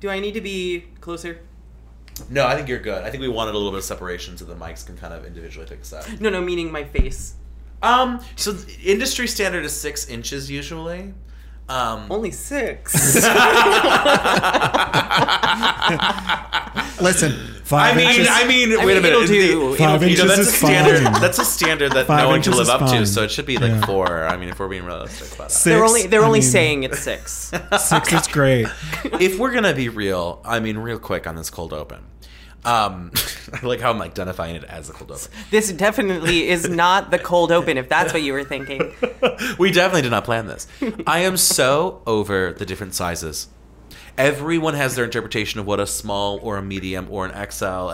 Do I need to be closer? No, I think you're good. I think we wanted a little bit of separation so the mics can kind of individually pick us up. No, no, meaning my face. Um, so the industry standard is six inches usually. Um, Only six. Listen, Five I mean, inches. I mean, I wait mean, a minute. it'll do. Five you know, inches that's is a standard. fine. That's a standard that Five no one can live is up to. So it should be like Yeah. four. I mean, if we're being realistic about that. Six, they're only they're I only mean, saying it's six. six is great. if we're gonna be real, I mean, real quick on this cold open. Um, I like how I'm like identifying it as a cold open. This definitely is not the cold open, if that's what you were thinking. we definitely did not plan this. I am so over the different sizes. Everyone has their interpretation of what a small or a medium or an XL.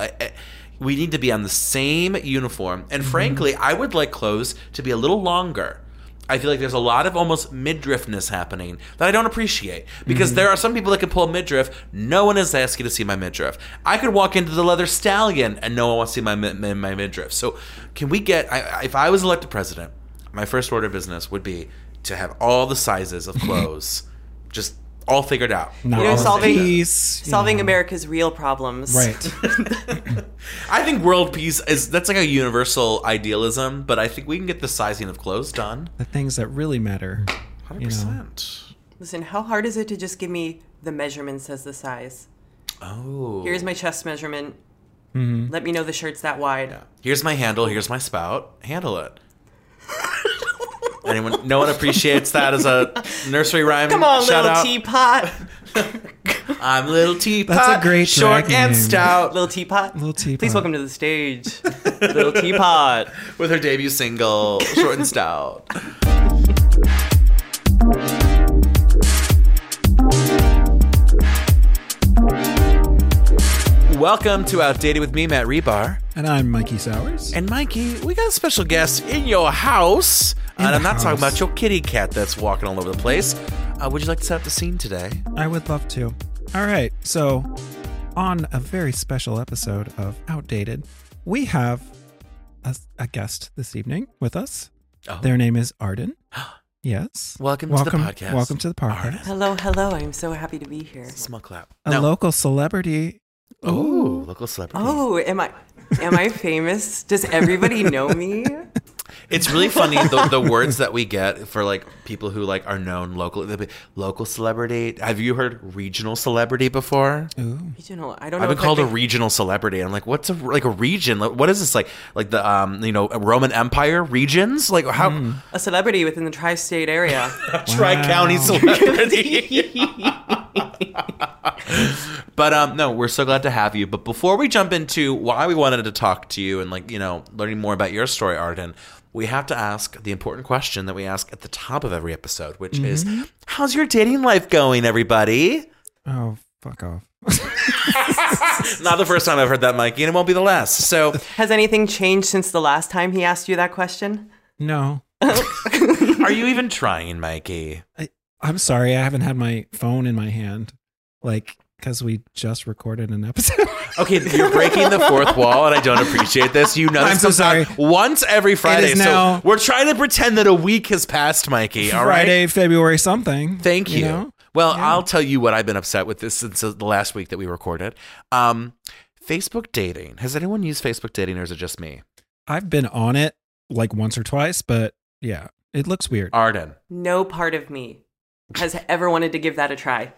We need to be on the same uniform. And mm-hmm. frankly, I would like clothes to be a little longer. I feel like there's a lot of almost midriffness happening that I don't appreciate because mm-hmm. there are some people that can pull a midriff. No one is asking to see my midriff. I could walk into the leather stallion and no one wants to see my mi- my midriff. So, can we get? I- if I was elected president, my first order of business would be to have all the sizes of clothes just all figured out. Not You know, all solving- peace, Solving know. America's real problems. Right. I think world peace is that's like a universal idealism, but I think we can get the sizing of clothes done. The things that really matter. Hundred You know. percent. Listen, how hard is it to just give me the measurements as the size? Oh. Here's my chest measurement. Mm-hmm. Let me know the shirt's that wide. Yeah. Here's my handle. Here's my spout. Handle it. Anyone? No one appreciates that as a nursery rhyme. Come on, shout little out. teapot. I'm little teapot. That's a great short drag and name. stout. little teapot. Little teapot. Please welcome to the stage, little teapot. with her debut single, short and stout. Welcome to Outdated with me, Matt Hribar. And I'm Mikey Sowers. And Mikey, we got a special guest in your house. In and I'm not talking about your kitty cat that's walking all over the place. Uh, would you like to set up the scene today? I would love to. All right. So, on a very special episode of Outdated, we have a, a guest this evening with us. Oh. Their name is Arden. Yes. Welcome to the podcast. Welcome to the podcast. Arden. Hello, hello. I'm so happy to be here. Small clap. A No. local celebrity. Oh, local celebrity. Oh, am I am I famous? Does everybody know me? It's really funny the, the words that we get for like people who like are known locally. Be Local celebrity. Have you heard regional celebrity before? Ooh. Regional. I don't know. I've been if called a been- regional celebrity. I'm like, what's a like a region? Like, what is this like? Like the um, you know, Roman Empire regions? Like how a celebrity within the tri-state area. tri county celebrity? but um, no, we're so glad to have you. But before we jump into why we wanted to talk to you and like you know learning more about your story, Arden, we have to ask the important question that we ask at the top of every episode, which is, "How's your dating life going, everybody?" Oh, fuck off. Not the first time I've heard that, Mikey, and it won't be the last. So, Has anything changed since the last time he asked you that question? No. are you even trying, Mikey? I, I'm sorry. I haven't had my phone in my hand. Like, because we just recorded an episode. Okay, you're breaking the fourth wall, and I don't appreciate this. You know, I'm so sorry. once every Friday. so now- we're trying to pretend that a week has passed, Mikey. All right. Friday, February something. Thank you. know? Well, Yeah. I'll tell you what I've been upset with this since the last week that we recorded. Um, Facebook dating. Has anyone used Facebook dating, or is it just me? I've been on it like once or twice, but yeah, it looks weird. Arden. No part of me has ever wanted to give that a try.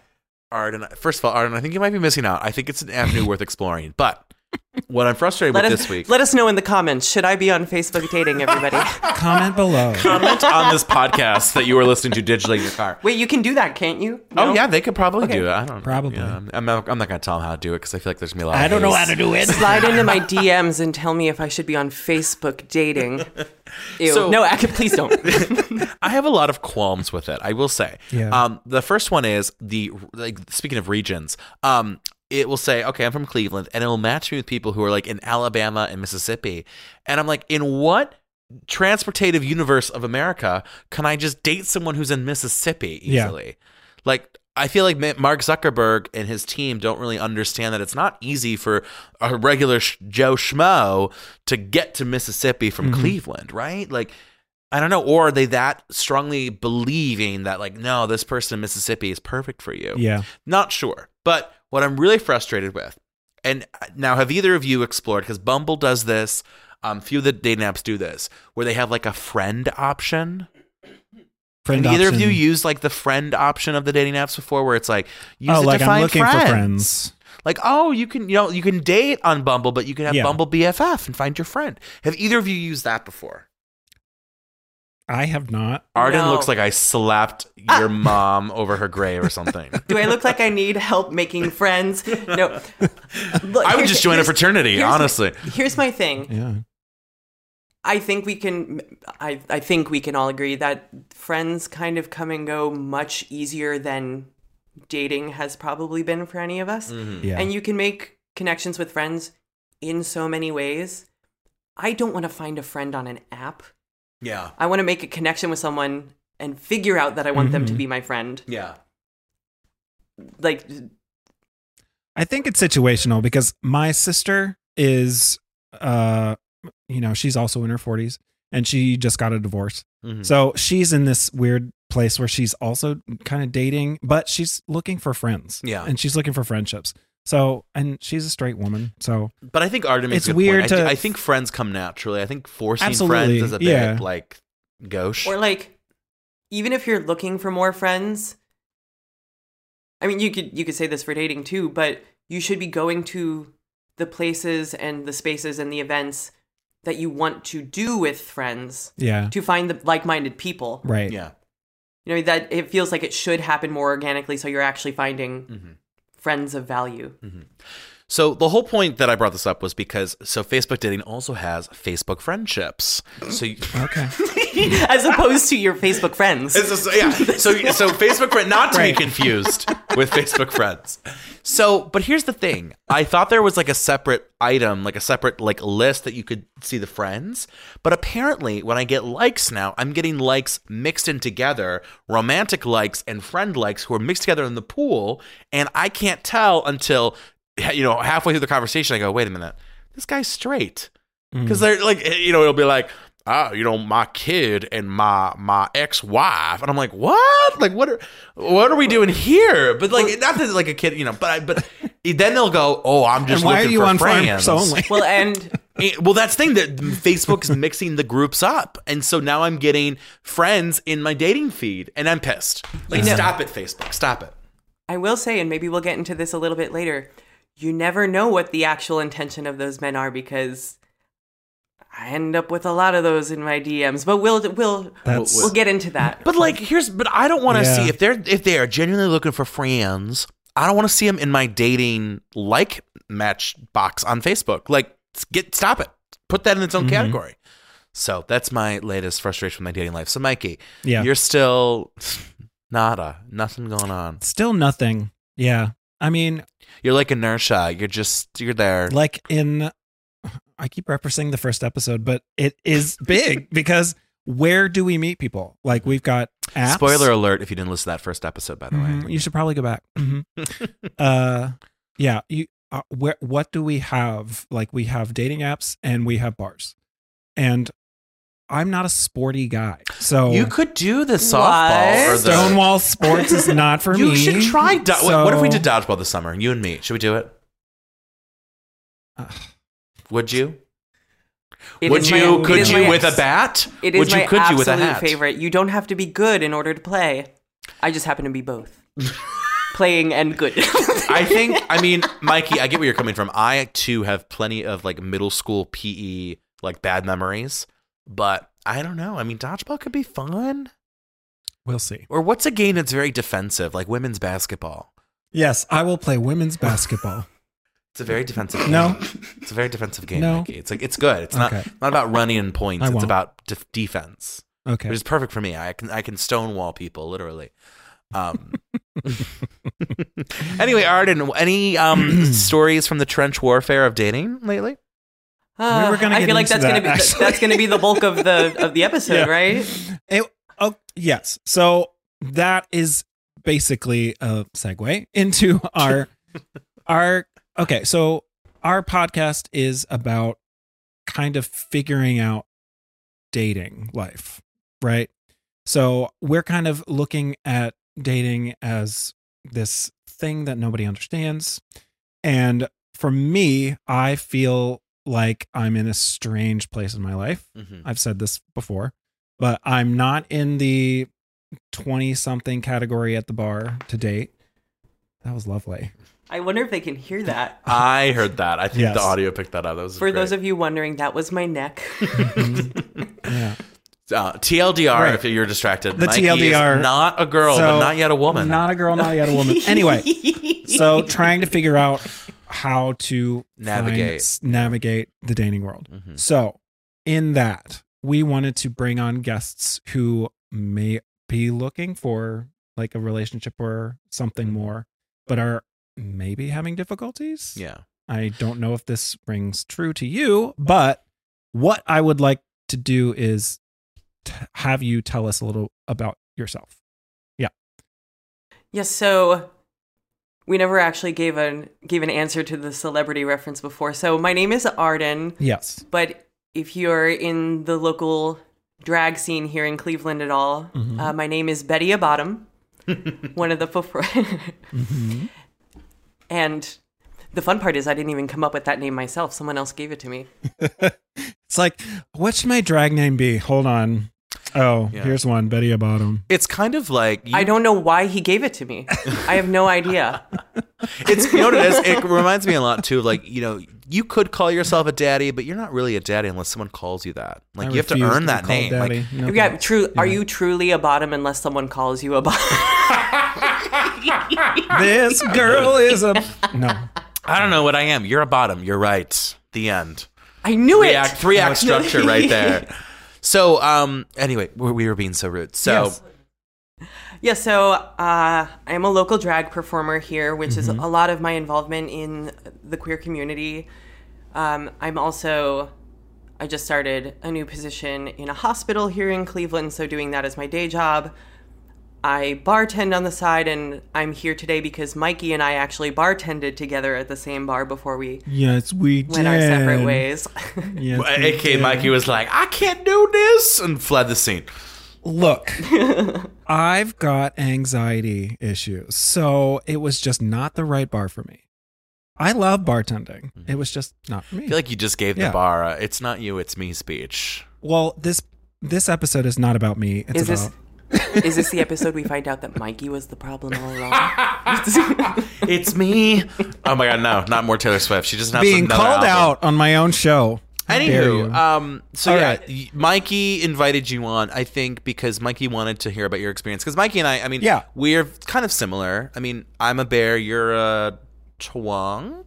Arden. First of all, Arden, I think you might be missing out. I think it's an avenue worth exploring. But what I'm frustrated Let with us this week. let us know in the comments. Should I be on Facebook dating? Everybody. Comment below. comment on this podcast that you are listening to digitally in your car. Wait, you can do that, can't you? Oh yeah, they could probably do it. I don't know. Probably. Yeah, I'm not, I'm not gonna tell them how to do it because I feel like there's gonna be a lot. of to do it. Slide into my DMs and tell me if I should be on Facebook dating. Ew. So- no, I could, please don't. I have a lot of qualms with it. I will say. Yeah. Um, the first one is the like. Speaking of regions, um, it will say, okay, I'm from Cleveland, and it will match me with people who are like in Alabama and Mississippi, and I'm like, in what transportative universe of America can I just date someone who's in Mississippi Yeah. easily? Like. I feel like Mark Zuckerberg and his team don't really understand that it's not easy for a regular Joe Schmo to get to Mississippi from Mhm. Cleveland, right? Like, I don't know. Or are they that strongly believing that, like, no, this person in Mississippi is perfect for you? Yeah. Not sure. But what I'm really frustrated with, and now have either of you explored, because Bumble does this, um, few of the dating apps do this, where they have like a friend option. Friend have either of you option. used like the friend option of the dating apps before, where it's like use oh, it like to I'm find looking friends. for friends. Like, oh, you can you know you can date on Bumble, but you can have Yeah. Bumble BFF and find your friend. Have either of you used that before? I have not. Arden No. looks like I slapped your ah. mom over her grave or something. Do I look like I need help making friends? No. Look, I would here's- just join a here's- fraternity, here's my- honestly. Here's my thing. Yeah. I think we can. I I think we can all agree that friends kind of come and go much easier than dating has probably been for any of us. Mm-hmm. Yeah. And you can make connections with friends in so many ways. I don't want to find a friend on an app. Yeah, I want to make a connection with someone and figure out that I want them to Mhm. be my friend. yeah. Like I think it's situational because my sister is, uh, you know, she's also in her 40s and she just got a divorce. Mhm. So she's in this weird place where she's also kind of dating, but she's looking for friends. Yeah. And she's looking for friendships. So, and she's a straight woman. So, But I think Arden makes It's a good weird point. I, to- thi- I think friends come naturally. I think forcing Absolutely, friends is a bit yeah. like gauche. or like even if you're looking for more friends i mean you could you could say this for dating too but you should be going to the places and the spaces and the events that you want to do with friends yeah. to find the like-minded people Right. yeah. you know that it feels like it should happen more organically so you're actually finding Mhm. Friends of value mm-hmm. So the whole point that I brought this up was because so Facebook dating also has Facebook friendships. So you, Okay. as opposed to your facebook friends It's just- yeah. So so Facebook friend not to Right. be confused with Facebook friends. So, but here's the thing. I thought there was like a separate item, like a separate like list that you could see the friends. But apparently, when I get likes now, I'm getting likes mixed in together, romantic likes and friend likes who are mixed together in the pool, and I can't tell until you know halfway through the conversation. I go, wait a minute, this guy's straight. Mm. Because they're like eh, you know it'll be like oh you know my kid and my my ex-wife. And i'm like what? Like what are what are we doing here? But like not that like a kid you know but I, but then they'll go oh i'm just And why are you for on friends. only? well and Eh, well that's the thing that facebook is mixing the groups up. And so now i'm getting friends in my dating feed and i'm pissed. Like You know- stop it facebook. Stop it. I will say, and maybe we'll get into this a little bit later, you never know what the actual intention of those men are because I end up with a lot of those in my DMs. But we'll we'll That's- we'll get into that. But like, here's but I don't want to Yeah. see if they're if they are genuinely looking for friends. I don't want to see them in my dating like match box on Facebook. Like, get stop it. Put that in its own mm-hmm. category. So that's my latest frustration with my dating life. So Mikey, Yeah. you're still nada, nothing going on. Still nothing. Yeah. I mean, You're like inertia. You're just you're there. like in I keep referencing the first episode, but it is big because where do we meet people? Like we've got apps. Spoiler alert! If you didn't listen to that first episode, by the Mhm, way, You should probably go back. Mhm. uh, yeah. You, uh, where, what do we have? Like we have dating apps and we have bars, and I'm not a sporty guy, so you could do the softball or the Stonewall Sports is not for You me. You should try. Do- what, what if we did dodgeball this summer? You and me. Should we do it? Uh, Would you? It Would is my- you? it could you my- with a bat? It is Would you? my Could you with a absolute hat? favorite. You don't have to be good in order to play. I just happen to be both, playing and good. I think. I mean, Mikey, I get where you're coming from. I too have plenty of like middle school PE like bad memories, but I don't know. I mean, dodgeball could be fun. We'll see. Or what's a game that's very defensive, like women's basketball? Yes, I will play women's basketball. It's a very defensive. Game. No. it's a very defensive game. No. Mikey. It's like it's good. It's not Okay. not about running and points. It's about def- defense. Okay. which is perfect for me. I can I can stonewall people literally. Um, anyway, Arden, any um, stories from the trench warfare of dating lately? Uh, were gonna I feel like that's gonna be actually. that's gonna be the bulk of the of the episode, Yeah. right? It, oh, yes. So that is basically a segue into our our okay, so our podcast is about kind of figuring out dating life, right? So we're kind of looking at dating as this thing that nobody understands. And for me, I feel like I'm in a strange place in my life. Mhm. I've said this before, but I'm not in the 20 something category at the bar to date. That was lovely. I wonder if they can hear that. I heard that. I think Yes. the audio picked that up. That was For those of you wondering, that was my neck. Yeah. uh, TLDR, Right. if you're distracted, The Mikey is TLDR. not a girl, So, but not yet a woman. Not a girl, not yet a woman. Anyway, so trying to figure out how to Navigate. s- navigate the dating world. Mhm. So, in that, we wanted to bring on guests who may be looking for like a relationship or something Mhm. more, but are maybe having difficulties. yeah. I don't know if this rings true to you, but what I would like to do is t- have you tell us a little about yourself. Yeah. Yes, so we never actually gave an gave an answer to the celebrity reference before. So my name is Arden, Yes. but if you're in the local drag scene here in Cleveland at all, Mhm. uh, my name is Betty Aboddum, one of the fulfr- Mhm. and the fun part is I didn't even come up with that name myself. Someone else gave it to me. It's like, what should my drag name be? Hold on. Oh, Yeah. here's one, Betty Aboddum. It's kind of like you, I don't know why he gave it to me. I have no idea. It's you know what it is. It reminds me a lot too. of, Like you know, you could call yourself a daddy, but you're not really a daddy unless someone calls you that. Like I you have to earn be that called name. Like, No Yeah, thanks. true. Are you truly a bottom unless someone calls you a bottom? this girl is a no. I don't know what I am. You're a bottom. You're right. The end. I knew Three it. act, three act structure right there. So, um, anyway, we we were being so rude. So, Yes. Yeah, so uh, I am a local drag performer here, which is a lot of my involvement in the queer community. Um, I'm also, I just started a new position in a hospital here in Cleveland, so doing that as my day job. I bartend on the side, and I'm here today because Mikey and I actually bartended together at the same bar before we Yes, we went did. our separate ways. Yes, we AK did. Mikey was like, I can't do this, and fled the scene. Look, I've got anxiety issues, so it was just not the right bar for me. I love bartending. Mm-hmm. It was just not for me. I feel like you just gave Yeah. the bar. A, it's not you, it's me speech. well, this this episode is not about me. It's is this about is this the episode we find out that Mikey was the problem all along? It's me. oh my god, no, not more Taylor Swift. She doesn't have being another called album. out on my own show. How dare Anywho, you. um, so All yeah, right. Mikey invited you on, I think, because Mikey wanted to hear about your experience. Because Mikey and I, I mean, Yeah. we're kind of similar. I mean, I'm a bear, you're a twunk,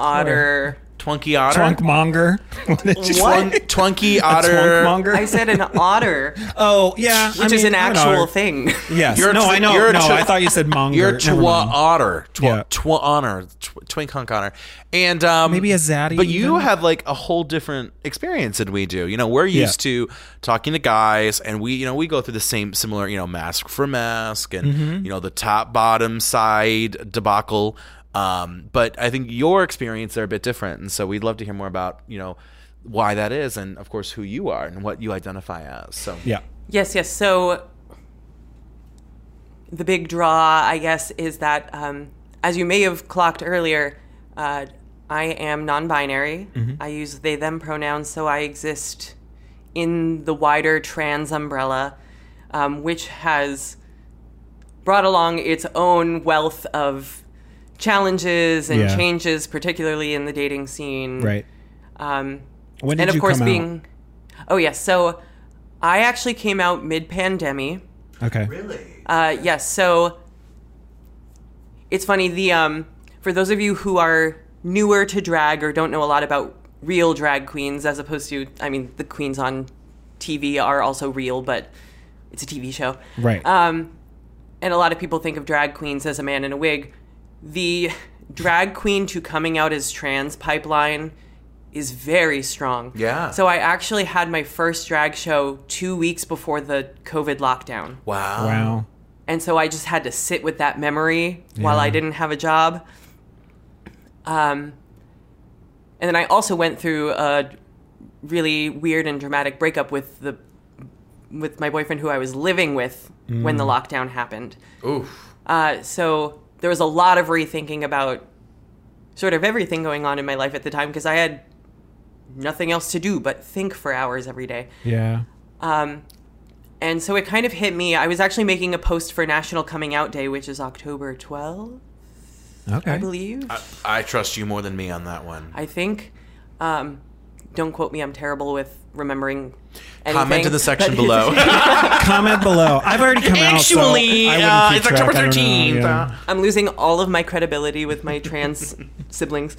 Otter. Twunky otter, Trunk monger. What did you What? say? twunky otter. twunk monger? I said an otter, oh yeah, which I is mean, an actual otter. thing. Yes. You're a no, tw- I know. you're no, tw- I thought you said monger. You're twa mind. otter, twa, Yeah. twa honor, tw- twink hunk honor, and um, Maybe a zaddy But you have like a whole different experience than we do. You know, we're used to talking to guys, and we, you know, we go through the same similar, you know, mask for mask, and Mm-hmm. you know, the top bottom side debacle. Um, but I think your experience are a bit different, and so we'd love to hear more about you know why that is, and of course who you are and what you identify as. So Yeah. Yes, yes. So the big draw, I guess, is that um, as you may have clocked earlier, uh, I am non-binary. I use they/them pronouns, so I exist in the wider trans umbrella, um, which has brought along its own wealth of challenges and Yeah. changes, particularly in the dating scene. Right. Um, When did and of you course, come being oh yes, so I actually came out mid-pandemic. Okay. really, Uh, yes, so it's funny. The um, for those of you who are newer to drag or don't know a lot about real drag queens, as opposed to, I mean, the queens on TV are also real, but it's a TV show. Right. Um, and a lot of people think of drag queens as a man in a wig. The drag queen to coming out as trans pipeline is very strong. Yeah. So I actually had my first drag show two weeks before the COVID lockdown. wow, wow. And so I just had to sit with that memory while I didn't have a job. Um, and then I also went through a really weird and dramatic breakup with the with my boyfriend who I was living with when the lockdown happened. Oof. Uh, so there was a lot of rethinking about sort of everything going on in my life at the time because I had nothing else to do but think for hours every day. Yeah. Um, and so it kind of hit me. I was actually making a post for National Coming Out Day, which is October 12th, Okay. I believe. I, I trust you more than me on that one. I think. Um, don't quote me. I'm terrible with remembering. Anything, Comment in the section but- below. Comment below. I've already come out. so Actually, I uh, it's October track. October 13th. Yeah. I'm losing all of my credibility with my trans siblings.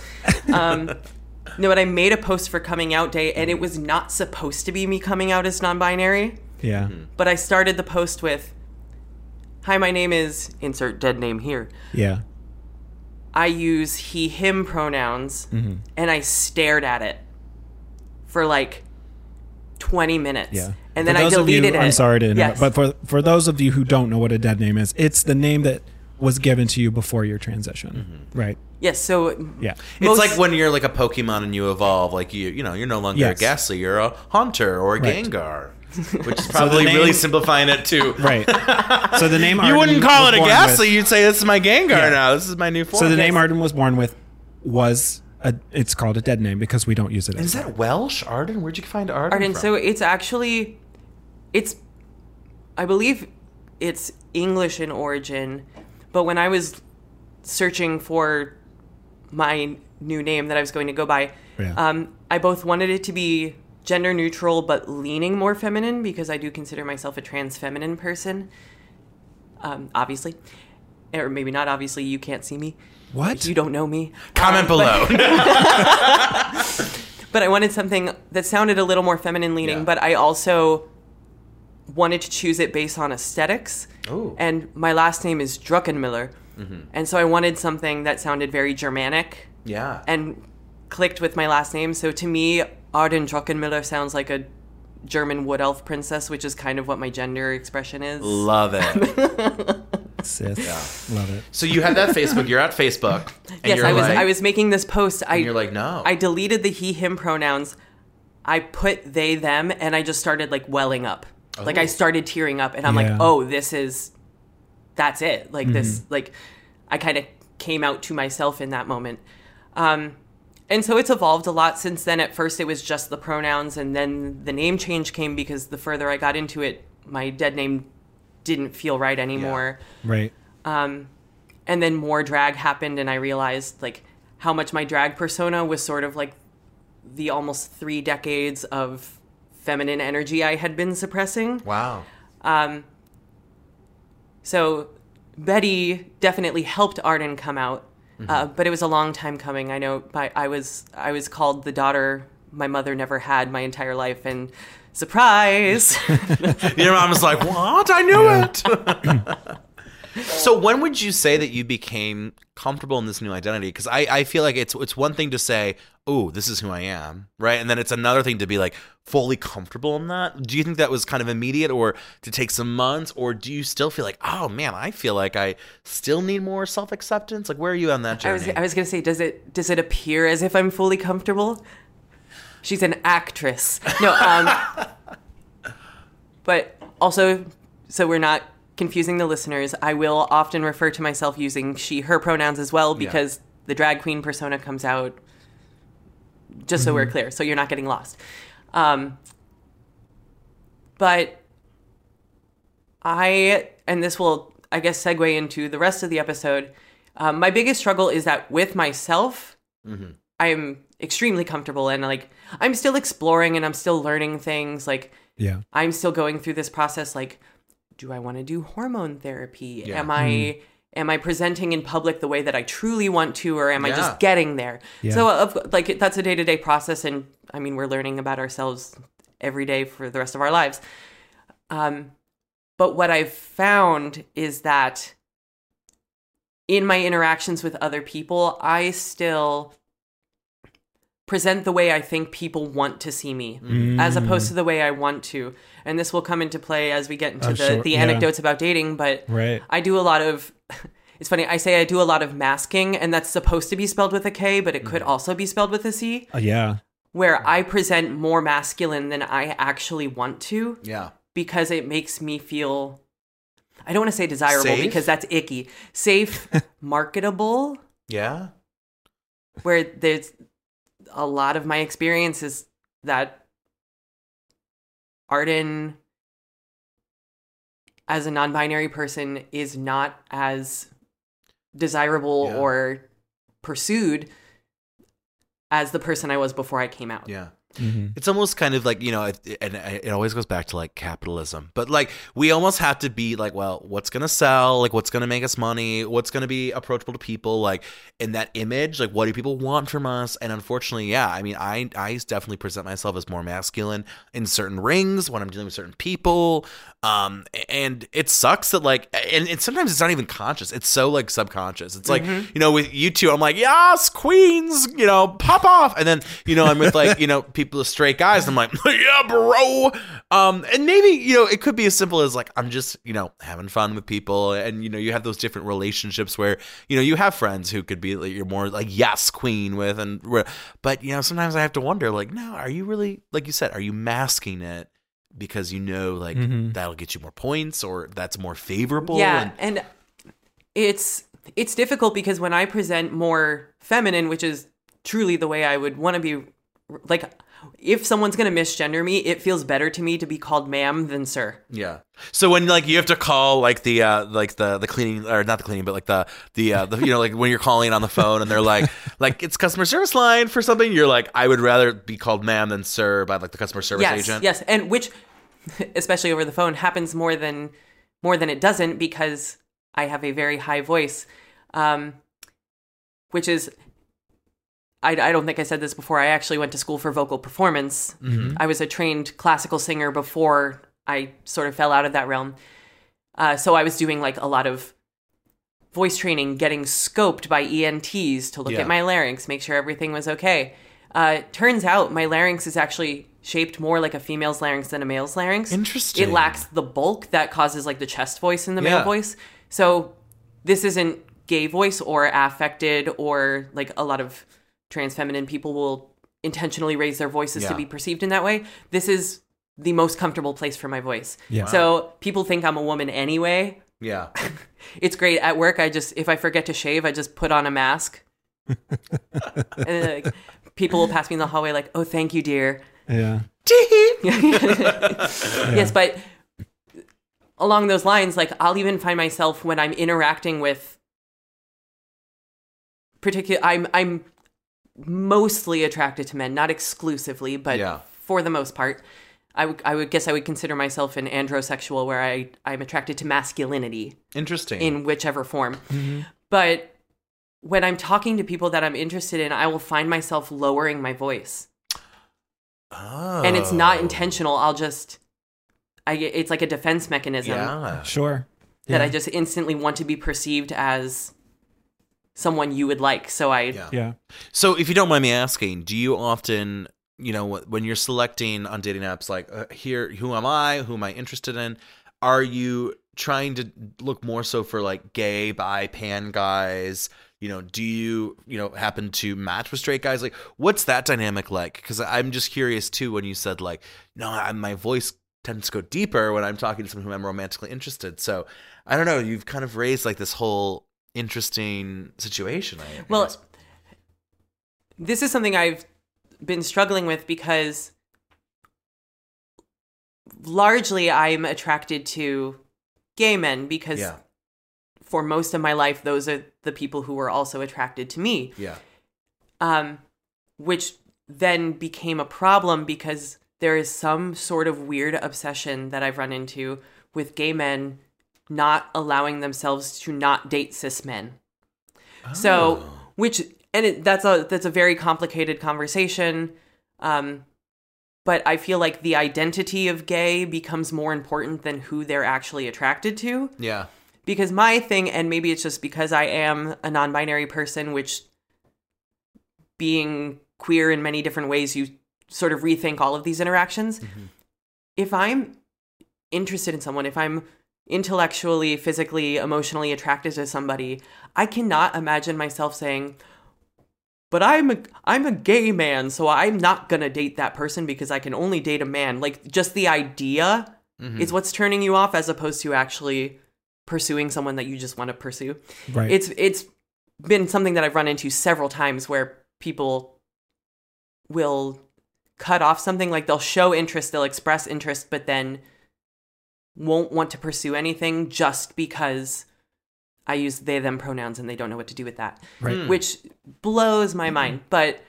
Um, no, but I made a post for Coming Out Day, and it was not supposed to be me coming out as non-binary. Yeah. But I started the post with, "Hi, my name is insert dead name here. Yeah. I use he him pronouns Mm-hmm. and I stared at it for like 20 minutes. Yeah. And then I those of you- deleted it. I'm sorry to interrupt, Yes. but for for those of you who don't know what a dead name is, it's the name that was given to you before your transition, mm-hmm. right? yes, so Yeah. It's Most- like when you're like a Pokemon and you evolve, like you you know, you're no longer Yes. a Gastly, you're a Haunter or a Right. Gengar. Which is probably name- really simplifying it too. Right. So the name You wouldn't call was it a born Gastly, with- you'd say this is my Gengar Yeah. now. This is my new form. so the name Arden was born with was a, it's called a dead name because we don't use it. Is anymore. that Welsh? Arden? Where'd you find Arden? Arden, from? so it's actually it's I believe it's English in origin, but when I was searching for my new name that I was going to go by, Yeah. um, I both wanted it to be gender neutral but leaning more feminine because I do consider myself a trans feminine person. Um, obviously. Or maybe not obviously, you can't see me. What? You don't know me. Comment Um, below. but I wanted something that sounded a little more feminine leaning, Yeah. but I also wanted to choose it based on aesthetics. Ooh. And my last name is Druckenmiller. And so I wanted something that sounded very Germanic yeah. and clicked with my last name. So to me, Arden Druckenmiller sounds like a German wood elf princess, which is kind of what my gender expression is. Love it. Sis. Yeah. Love it. so you had that Facebook. You're at Facebook. And yes, you're I was like, I was making this post. I And you're like, no. I deleted the he him pronouns. I put they them and I just started like welling up. Like Oh. I started tearing up and I'm Yeah. like, "Oh, this is that's it." Like this Mm-hmm. like I kind of came out to myself in that moment. Um and so it's evolved a lot since then. At first it was just the pronouns and then the name change came because the further I got into it, my dead name didn't feel right anymore. Right. Um, and then more drag happened and i realized like how much my drag persona was sort of like the almost three decades of feminine energy i had been suppressing. Wow. Um, so betty definitely helped arden come out mm-hmm. uh, but it was a long time coming. I know by, i was i was called the daughter my mother never had my entire life and surprise Your mom was like, "What? I knew it." so when would you say that you became comfortable in this new identity? Because I, I feel like it's it's one thing to say, "Oh, this is who I am," right, and then it's another thing to be like fully comfortable in that. Do you think that was kind of immediate, or to take some months, or do you still feel like, "Oh man, I feel like I still need more self acceptance"? Like, where are you on that I journey? was I was gonna say, does it does it appear as if I'm fully comfortable? She's an actress. No, um, but also, so we're not confusing the listeners. I will often refer to myself using she her pronouns as well because the drag queen persona comes out. Just so we're clear, so you're not getting lost. Um, but I, and this will, I guess, segue into the rest of the episode. Um, my biggest struggle is that with myself, I'm extremely comfortable and like I'm still exploring and I'm still learning things. Like Yeah. I'm still going through this process. Like, do I want to do hormone therapy? Yeah. Am I am I presenting in public the way that I truly want to, or am I just getting there? Yeah. So, of, like, that's a day to day process, and I mean, we're learning about ourselves every day for the rest of our lives. Um, but what I've found is that in my interactions with other people, I still present the way I think people want to see me, as opposed to the way I want to. And this will come into play as we get into Oh, the, sure. the Yeah. anecdotes about dating. But Right. I do a lot of. It's funny. I say I do a lot of masking, and that's supposed to be spelled with a K, but it could also be spelled with a C. Uh, yeah. Where I present more masculine than I actually want to yeah. because it makes me feel I don't want to say desirable Safe? because that's icky. Safe, marketable, Yeah. where there's a lot of my experience is that Arden as a non-binary person is not as desirable Yeah. or pursued as the person I was before I came out. Yeah. Mhm. It's almost kind of like you know, it, and it always goes back to like capitalism. But like we almost have to be like, well, what's gonna sell? Like, what's gonna make us money? What's gonna be approachable to people? Like in that image, like what do people want from us? And unfortunately, yeah, I mean, I I definitely present myself as more masculine in certain rings when I'm dealing with certain people. Um, and it sucks that like, and, and sometimes it's not even conscious. It's so like subconscious. It's like you know, with you two, I'm like, yes, queens, you know, pop off, and then you know, I'm with like you know people straight guys. And I'm like, yeah, bro. Um, and maybe you know, it could be as simple as like I'm just you know having fun with people, and you know, you have those different relationships where you know you have friends who could be like you're more like yes, queen with, and but you know, sometimes I have to wonder like, no, are you really like you said, are you masking it? Because you know, like Mhm. that'll get you more points, or that's more favorable. Yeah, and- and it's it's difficult because when I present more feminine, which is truly the way I would want to be like if someone's going to misgender me, it feels better to me to be called ma'am than sir. Yeah. So when like you have to call like the uh like the the cleaning or not the cleaning but like the the uh the, you know like when you're calling on the phone and they're like like it's customer service line for something you're like I would rather be called ma'am than sir by like the customer service yes, agent. yes, and which especially over the phone happens more than more than it doesn't because I have a very high voice. Um which is I, I don't think I said this before. I actually went to school for vocal performance. I was a trained classical singer before I sort of fell out of that realm. Uh, so I was doing like a lot of voice training, getting scoped by ENTs to look Yeah. at my larynx, make sure everything was okay. Uh, turns out my larynx is actually shaped more like a female's larynx than a male's larynx. Interesting. It lacks the bulk that causes like the chest voice in the male Yeah. voice. So this isn't gay voice or affected or like a lot of trans feminine people will intentionally raise their voices Yeah. to be perceived in that way. This is the most comfortable place for my voice. Yeah. So people think I'm a woman anyway. Yeah. It's great at work. I just if I forget to shave, I just put on a mask. and then, like, people will pass me in the hallway like, "Oh, thank you, dear." Yeah. Yes, but along those lines, like I'll even find myself when I'm interacting with particular I'm I'm mostly attracted to men, not exclusively, but Yeah. for the most part. I would guess I would consider myself an androsexual where I I'm attracted to masculinity Interesting. in whichever form. Mm-hmm. But when I'm talking to people that I'm interested in, I will find myself lowering my voice. oh. And it's not oh. intentional. I'll just I it's like a defense mechanism Yeah. Sure. that Yeah. I just instantly want to be perceived as someone you would like. So I Yeah. Yeah. So, if you don't mind me asking, do you often, you know, when you're selecting on dating apps, like uh, here, who am I? Who am I interested in? Are you trying to look more so for like gay, bi, pan guys? You know, do you, you know, happen to match with straight guys? Like, what's that dynamic like? Because I'm just curious too. When you said like, no, I, my voice tends to go deeper when I'm talking to someone who I'm romantically interested. So, I don't know. You've kind of raised like this whole interesting situation. I, Well, guess. this is something I've been struggling with because largely I'm attracted to gay men because yeah, for most of my life those are the people who were also attracted to me. yeah. um, which then became a problem because there is some sort of weird obsession that I've run into with gay men not allowing themselves to not date cis men. So, Oh. which and it, that's a that's a very complicated conversation. Um, but I feel like the identity of gay becomes more important than who they're actually attracted to Yeah. because my thing and maybe it's just because i am a non-binary person which being queer in many different ways you sort of rethink all of these interactions if i'm interested in someone if i'm intellectually physically emotionally attracted to somebody i cannot imagine myself saying but i'm a i'm a gay man so i'm not to date that person because i can only date a man like just the idea Mhm. is what's turning you off as opposed to actually pursuing someone that you just want to pursue. Right. It's it's been something that I've run into several times where people will cut off something like they'll show interest, they'll express interest, but then won't want to pursue anything just because I use they them pronouns and they don't know what to do with that. Right. Hmm. Which blows my mm-hmm. mind. But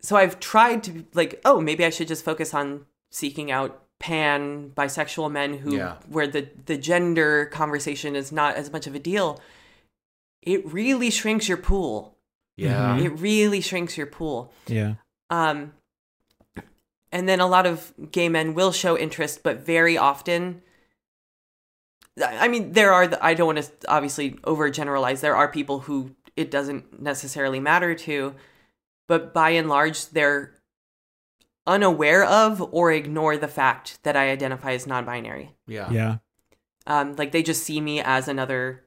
so I've tried to like, oh, maybe I should just focus on seeking out pan bisexual men who Yeah. where the the gender conversation is not as much of a deal. It really shrinks your pool. Yeah. Mm-hmm. It really shrinks your pool. yeah. Um, and then a lot of gay men will show interest, but very often, I mean, there are, the, I don't want to obviously overgeneralize. There are people who it doesn't necessarily matter to, but by and large, they're unaware of or ignore the fact that I identify as non binary. Yeah. Yeah. Um, like they just see me as another,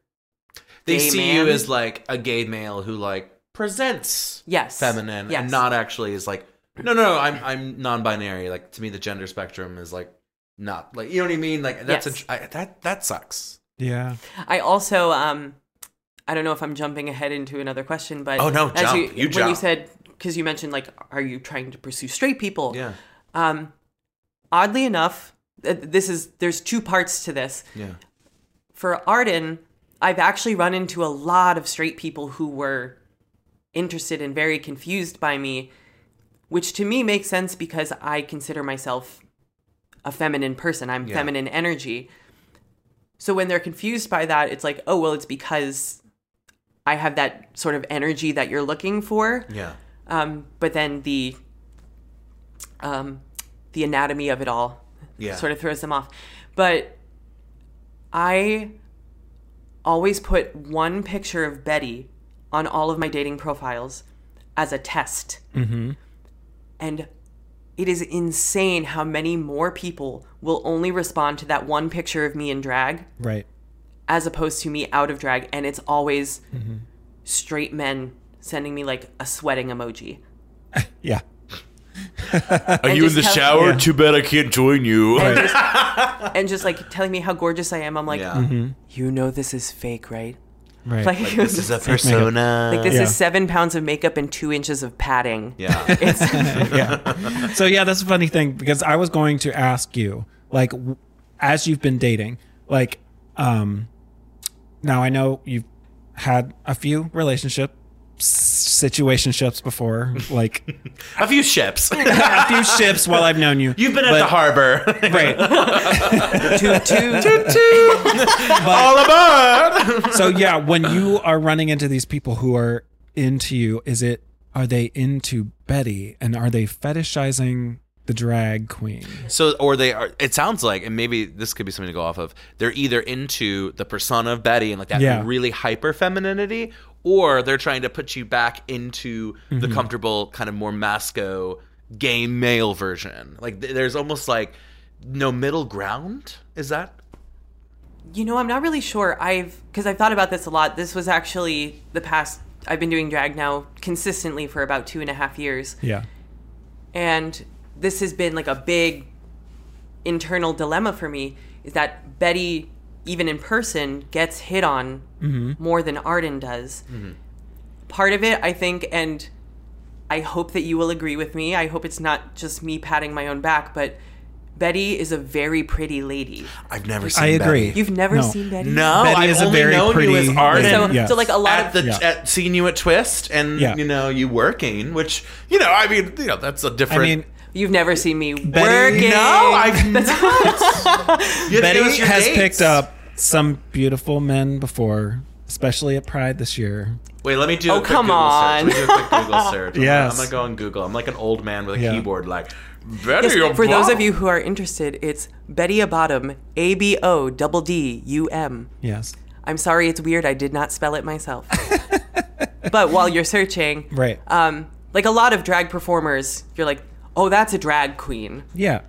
They Gay see man. you as like a gay male who like presents yes. feminine Yes. and not actually is like no no no I'm I'm non-binary like to me the gender spectrum is like not like you know what I mean like that's Yes. a I, that that sucks. Yeah. I also um I don't know if I'm jumping ahead into another question, but Oh, no, as jump. You, You when jump. you said because you mentioned like, are you trying to pursue straight people? Yeah. Um, oddly enough, this is there's two parts to this. Yeah. For Arden, I've actually run into a lot of straight people who were interested and very confused by me, which to me makes sense because I consider myself a feminine person. I'm Yeah. feminine energy. So when they're confused by that, it's like, oh, well, it's because I have that sort of energy that you're looking for. Yeah. Um, but then the um, the anatomy of it all Yeah. sort of throws them off. But I always put one picture of Betty on all of my dating profiles as a test. Mm-hmm. And it is insane how many more people will only respond to that one picture of me in drag Right. as opposed to me out of drag. And it's always Mm-hmm. straight men sending me like a sweating emoji. Yeah. Are you in the shower? Yeah. Too bad I can't join you. And just, and just like telling me how gorgeous I am. I'm like, yeah. you know, this is fake, right? Right. Like, This is a persona. like this Yeah. is seven pounds of makeup and two inches of padding. yeah. It's yeah. So yeah, that's a funny thing because I was going to ask you, like, w- as you've been dating, like, um, now I know you've had a few relationship situationships before, like a few ships. a few ships while I've known you. You've been at the harbor. right. toot, toot. All aboard. So yeah, when you are running into these people who are into you, is it are they into Betty and are they fetishizing the drag queen? So, or they are. It sounds like, and maybe this could be something to go off of. They're either into the persona of Betty and like that Yeah. really hyper femininity, or they're trying to put you back into the mm-hmm. comfortable, kind of more masco gay male version. Like, th- there's almost like no middle ground. Is that? You know, I'm not really sure. I've because I've thought about this a lot. This was actually the past. I've been doing drag now consistently for about two and a half years, Yeah. and this has been like a big internal dilemma for me. Is that Betty, even in person, gets hit on mm-hmm. more than Arden does. Mm-hmm. Part of it, I think, and I hope that you will agree with me. I hope it's not just me patting my own back, but Betty is a very pretty lady. I've never seen. I agree. Betty. You've never No. seen Betty? No, Betty I've is a very known you as pretty Arden. So, Yes. so like a lot at of the Yeah. at seeing you at Twist and Yeah. you know you working, which you know I mean you know that's a I different. mean, You've never seen me Betty- working. no, I've not. You have to give Betty has dates. picked up some beautiful men before, especially at Pride this year. Wait, let me do Oh, a quick come Google on. search. Let me do a quick Google search. I'm Yes. Gonna, I'm gonna go on Google. I'm like an old man with a Yeah. keyboard, like Betty. Yes, for those of you who are interested, it's Betty Aboddum, A B O double D U M. Yes. I'm sorry, it's weird. I did not spell it myself. but while you're searching, Right. um, like a lot of drag performers, you're like, oh, that's a drag queen. Yeah.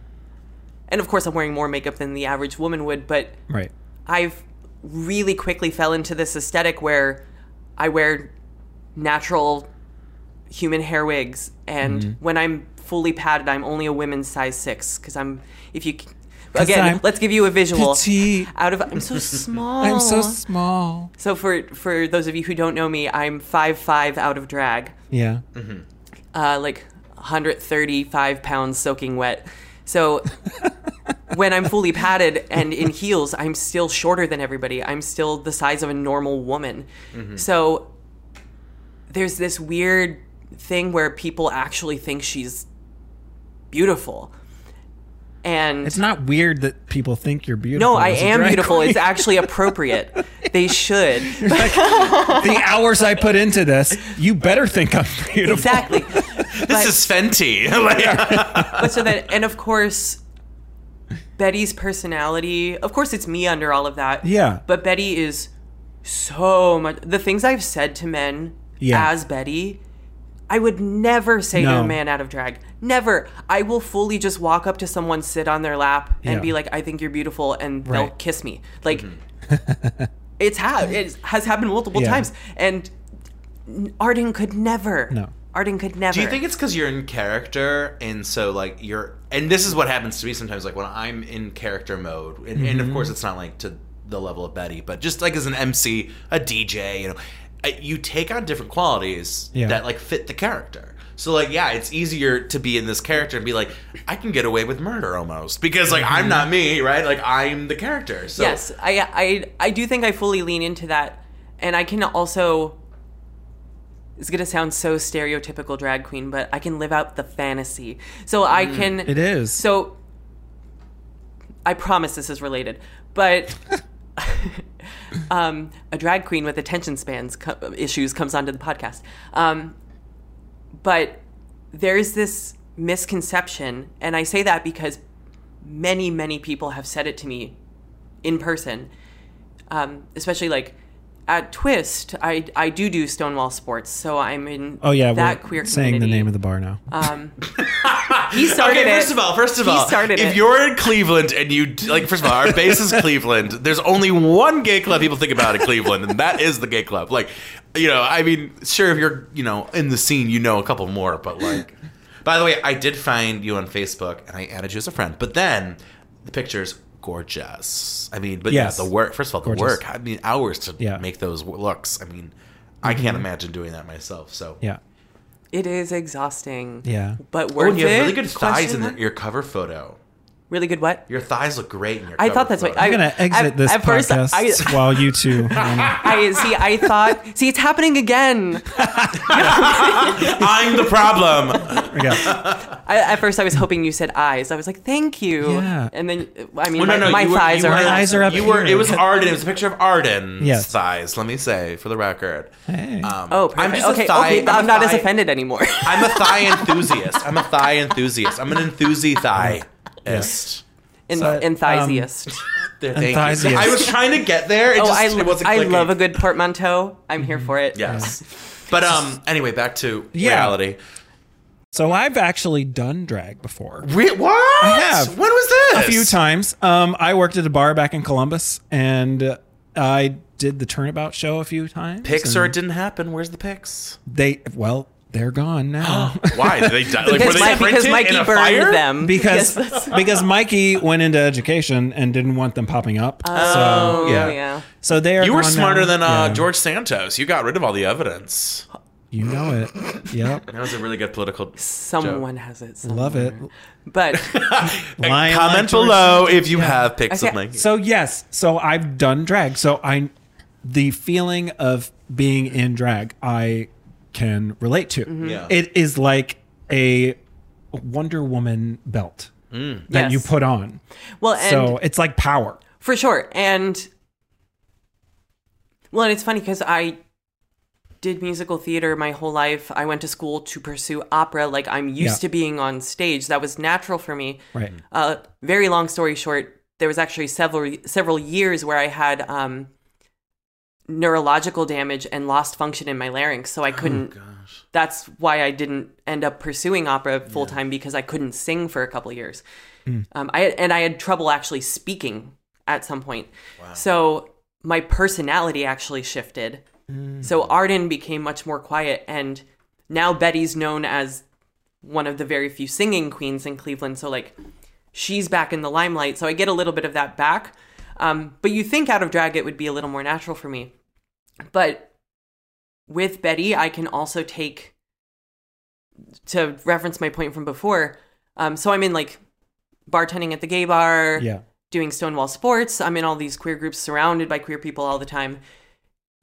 And of course, I'm wearing more makeup than the average woman would, but Right. I've really quickly fell into this aesthetic where I wear natural human hair wigs, and when I'm fully padded, I'm only a women's size six because I'm if you. again, I'm let's give you a visual. petite. Out of I'm so small. I'm so small. So for for those of you who don't know me, I'm five five out of drag, Yeah. uh, like 135 pounds soaking wet. So when I'm fully padded and in heels, I'm still shorter than everybody. I'm still the size of a normal woman. Mm-hmm. So there's this weird thing where people actually think she's beautiful. And It's not weird that people think you're beautiful. no, I am beautiful. queen. It's actually appropriate. they should. the hours I put into this, you better think I'm beautiful. Exactly. This is Fenty. but so that and of course Betty's personality, of course it's me under all of that. Yeah. But Betty is so much the things I've said to men Yeah. as Betty, I would never say to a man out of drag. Never. I will fully just walk up to someone, sit on their lap, and Yeah. be like, I think you're beautiful, and they'll kiss me. Like it's ha- it has happened multiple Yeah. times. And Arden could never. No. Arden could never. Do you think it's because you're in character, and so like you're, and this is what happens to me sometimes, like when I'm in character mode, and, and of Mm-hmm. course it's not like to the level of Betty, but just like as an MC, a DJ, you know, you take on different qualities Yeah. that like fit the character. So like yeah, it's easier to be in this character and be like, I can get away with murder almost because like. I'm mhm. not me, right? Like I'm the character. So yes, I, I I do think I fully lean into that, and I can also. It's gonna sound so stereotypical drag queen, but I can live out the fantasy. So I mm. can. It is. So. I promise this is related, but. um, a drag queen with attention spans co- issues comes onto the podcast. Um, but there's this misconception, and I say that because many, many people have said it to me in person, um, especially like at Twist. I I do do Stonewall Sports, so I'm in Oh yeah, that we're queer saying community. the name of the bar now. Um, he started Okay, it. first of all, first of He all, started if it. you're in Cleveland and you like, first of all, our base is Cleveland. There's only one gay club people think about in Cleveland, and that is the gay club. Like, you know, I mean, sure, if you're, you know, in the scene, you know a couple more, but like, by the way, I did find you on Facebook and I added you as a friend, but then the pictures gorgeous. I mean, but Yes. yeah, the work. First of all, the Gorgeous. work. I mean, hours to Yeah. Mm-hmm. make those looks. I mean, I can't imagine doing that myself. So Yeah. It is exhausting. Yeah. But Oh, worth and you have really good thighs Question in the, your cover photo. Really good what? Your thighs look great in your. I thought that's what photo. I- I'm gonna exit at- this at first, podcast I- while you two. I see. I thought. See, it's happening again. I'm the problem. yeah. I, at first, I was hoping you said eyes. I was like, "Thank you." Yeah. And then, I mean, Well, my, no, no, my you were- thighs you are. were- My eyes are up You were. here. It was Arden. It was a picture of Arden's Yes. thighs. Let me say for the record. Hey. Um, Oh, perfect. I'm just okay. a thigh. okay. I'm, a I'm not as offended anymore. I'm a thigh enthusiast. I'm a thigh enthusiast. I'm an enthusi thigh-ist. En- So, um, enthusiast. There, thank you. Enthusiast. I was trying to get there. It oh, just, I, it wasn't I clicking. love a good portmanteau. I'm here for it. Yes. But um. Anyway, back to Yeah. reality. So I've actually done drag before. Re- what? I have. When was this? A few times. Um, I worked at a bar back in Columbus, and uh, I did the Turnabout show a few times. Pics or it didn't happen. Where's the pics? they? Well, they're gone now. Why did they die? Like, were Because, they Mi- because printed Mikey in a burned fire? them. because because Mikey went into education and didn't want them popping up. Oh, so yeah. yeah. So they are. You were gone smarter now. than uh, Yeah. George Santos. You got rid of all the evidence. You know it. Yep. That was a really good political. Someone has it. Somewhere. Love it. But Lion Comment like George below if you have pics Okay, of Mikey. So yes, so I've done drag. So I, the feeling of being in drag, I can relate to. Yeah. It is like a Wonder Woman belt that Yes. you put on. well, and so it's like power. For sure. And well, and it's funny because I did musical theater my whole life. I went to school to pursue opera. Like I'm used Yeah. to being on stage. That was natural for me. Right. Uh, very long story short, there was actually several several years where I had um, neurological damage and lost function in my larynx, so I couldn't. Gosh. That's why I didn't end up pursuing opera full time because I couldn't sing for a couple of years. Um, I and I had trouble actually speaking at some point. wow. So my personality actually shifted. So Arden became much more quiet, and now Betty's known as one of the very few singing queens in Cleveland. So like, she's back in the limelight. So I get a little bit of that back. Um, but you think out of drag it would be a little more natural for me. But with Betty, I can also take to reference my point from before. Um, so I'm in like bartending at the gay bar, Yeah. doing Stonewall Sports. I'm in all these queer groups surrounded by queer people all the time.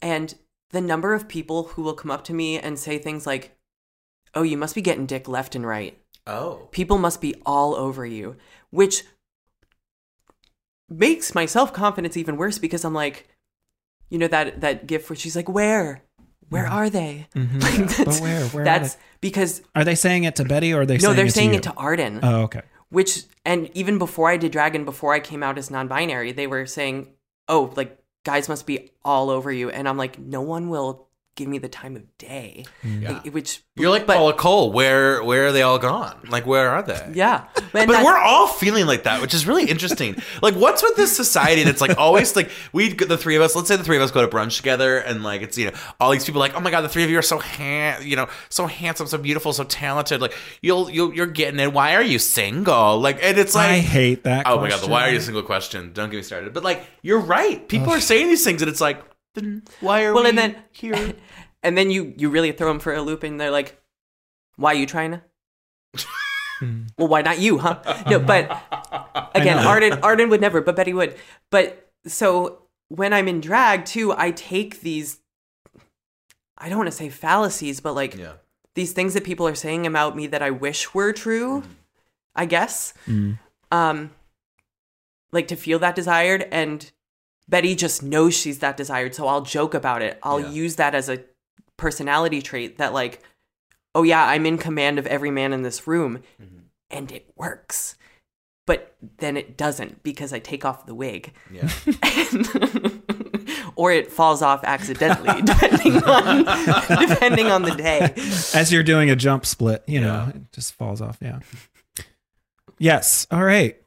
And the number of people who will come up to me and say things like, Oh, you must be getting dick left and right. Oh. People must be all over you, which makes my self confidence even worse because I'm like, you know, that, that gift where she's like, Where? Where are they? Mhm. Like, But that's, where? Where are that's they? because Are they saying it to Betty or are they no, saying they're it saying to it to Arden Oh, okay. which and even before I did drag and before I came out as non-binary, they were saying, "Oh, like guys must be all over you," and I'm like, no one will give me the time of day, mm. Like, which You're like but- Paula Cole. Where where are they all gone? Like where are they? yeah, And But we're all feeling like that, which is really interesting. like, what's with this society that's like always like we, the three of us. Let's say the three of us go to brunch together, and like it's you know all these people like, oh my god, the three of you are so han- you know, so handsome, so beautiful, so talented. Like you'll you'll you're getting it. Why are you single? Like, and it's like. I hate that. Oh my god, the why are you single question. Don't get me started. But like, you're right. People are saying these things, and it's like, then why are well, we and then here? and then you you really throw them for a loop, and they're like, "Why are you trying to?" Hmm. well, why not you, huh? No, but again. Arden Arden would never, but Betty would. But so when I'm in drag too, I take these. I don't want to say fallacies, but like Yeah. these things that people are saying about me that I wish were true, I guess. Mm. Um like to feel that desired and Betty just knows she's that desired, so I'll joke about it. I'll Yeah. use that as a personality trait that like oh yeah, I'm in command of every man in this room and it works. But then it doesn't because I take off the wig. Yeah. or it falls off accidentally depending on depending on the day. As you're doing a jump split, you know, Yeah. it just falls off. Yeah. yes. All right.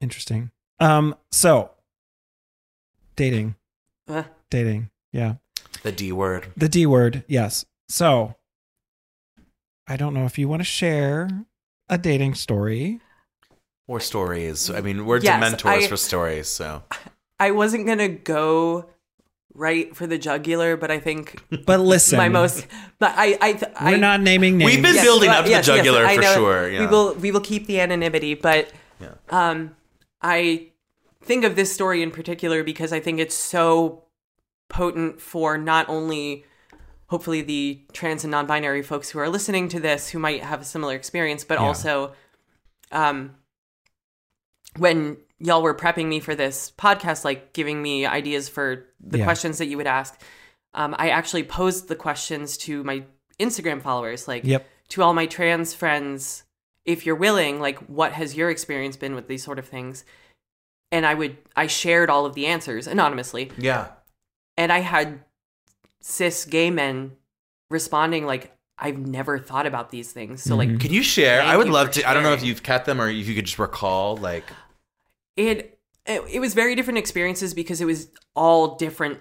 Interesting. Um. So, dating, Uh, dating. Yeah. The D word. The D word. Yes. So, I don't know if you want to share a dating story. Or stories. I mean, words Yes, are mentors I- for stories. So I wasn't gonna go right for the jugular, but I think But listen, my most. But I, I, I We're not naming names. We've been yes, building up to the yes, yes, jugular I for sure. Yeah. We will, we will keep the anonymity, but Yeah. um, I think of this story in particular because I think it's so potent for not only hopefully the trans and non-binary folks who are listening to this who might have a similar experience, but Yeah. also um, when y'all were prepping me for this podcast, like giving me ideas for the Yeah. questions that you would ask, um, I actually posed the questions to my Instagram followers, like Yep. to all my trans friends, if you're willing, like what has your experience been with these sort of things? And I would I shared all of the answers anonymously, yeah. and I had cis gay men responding like I've never thought about these things. So like Can you share? I would love to. I don't know if you've kept them or if you could just recall. Like, it, it it was very different experiences because it was all different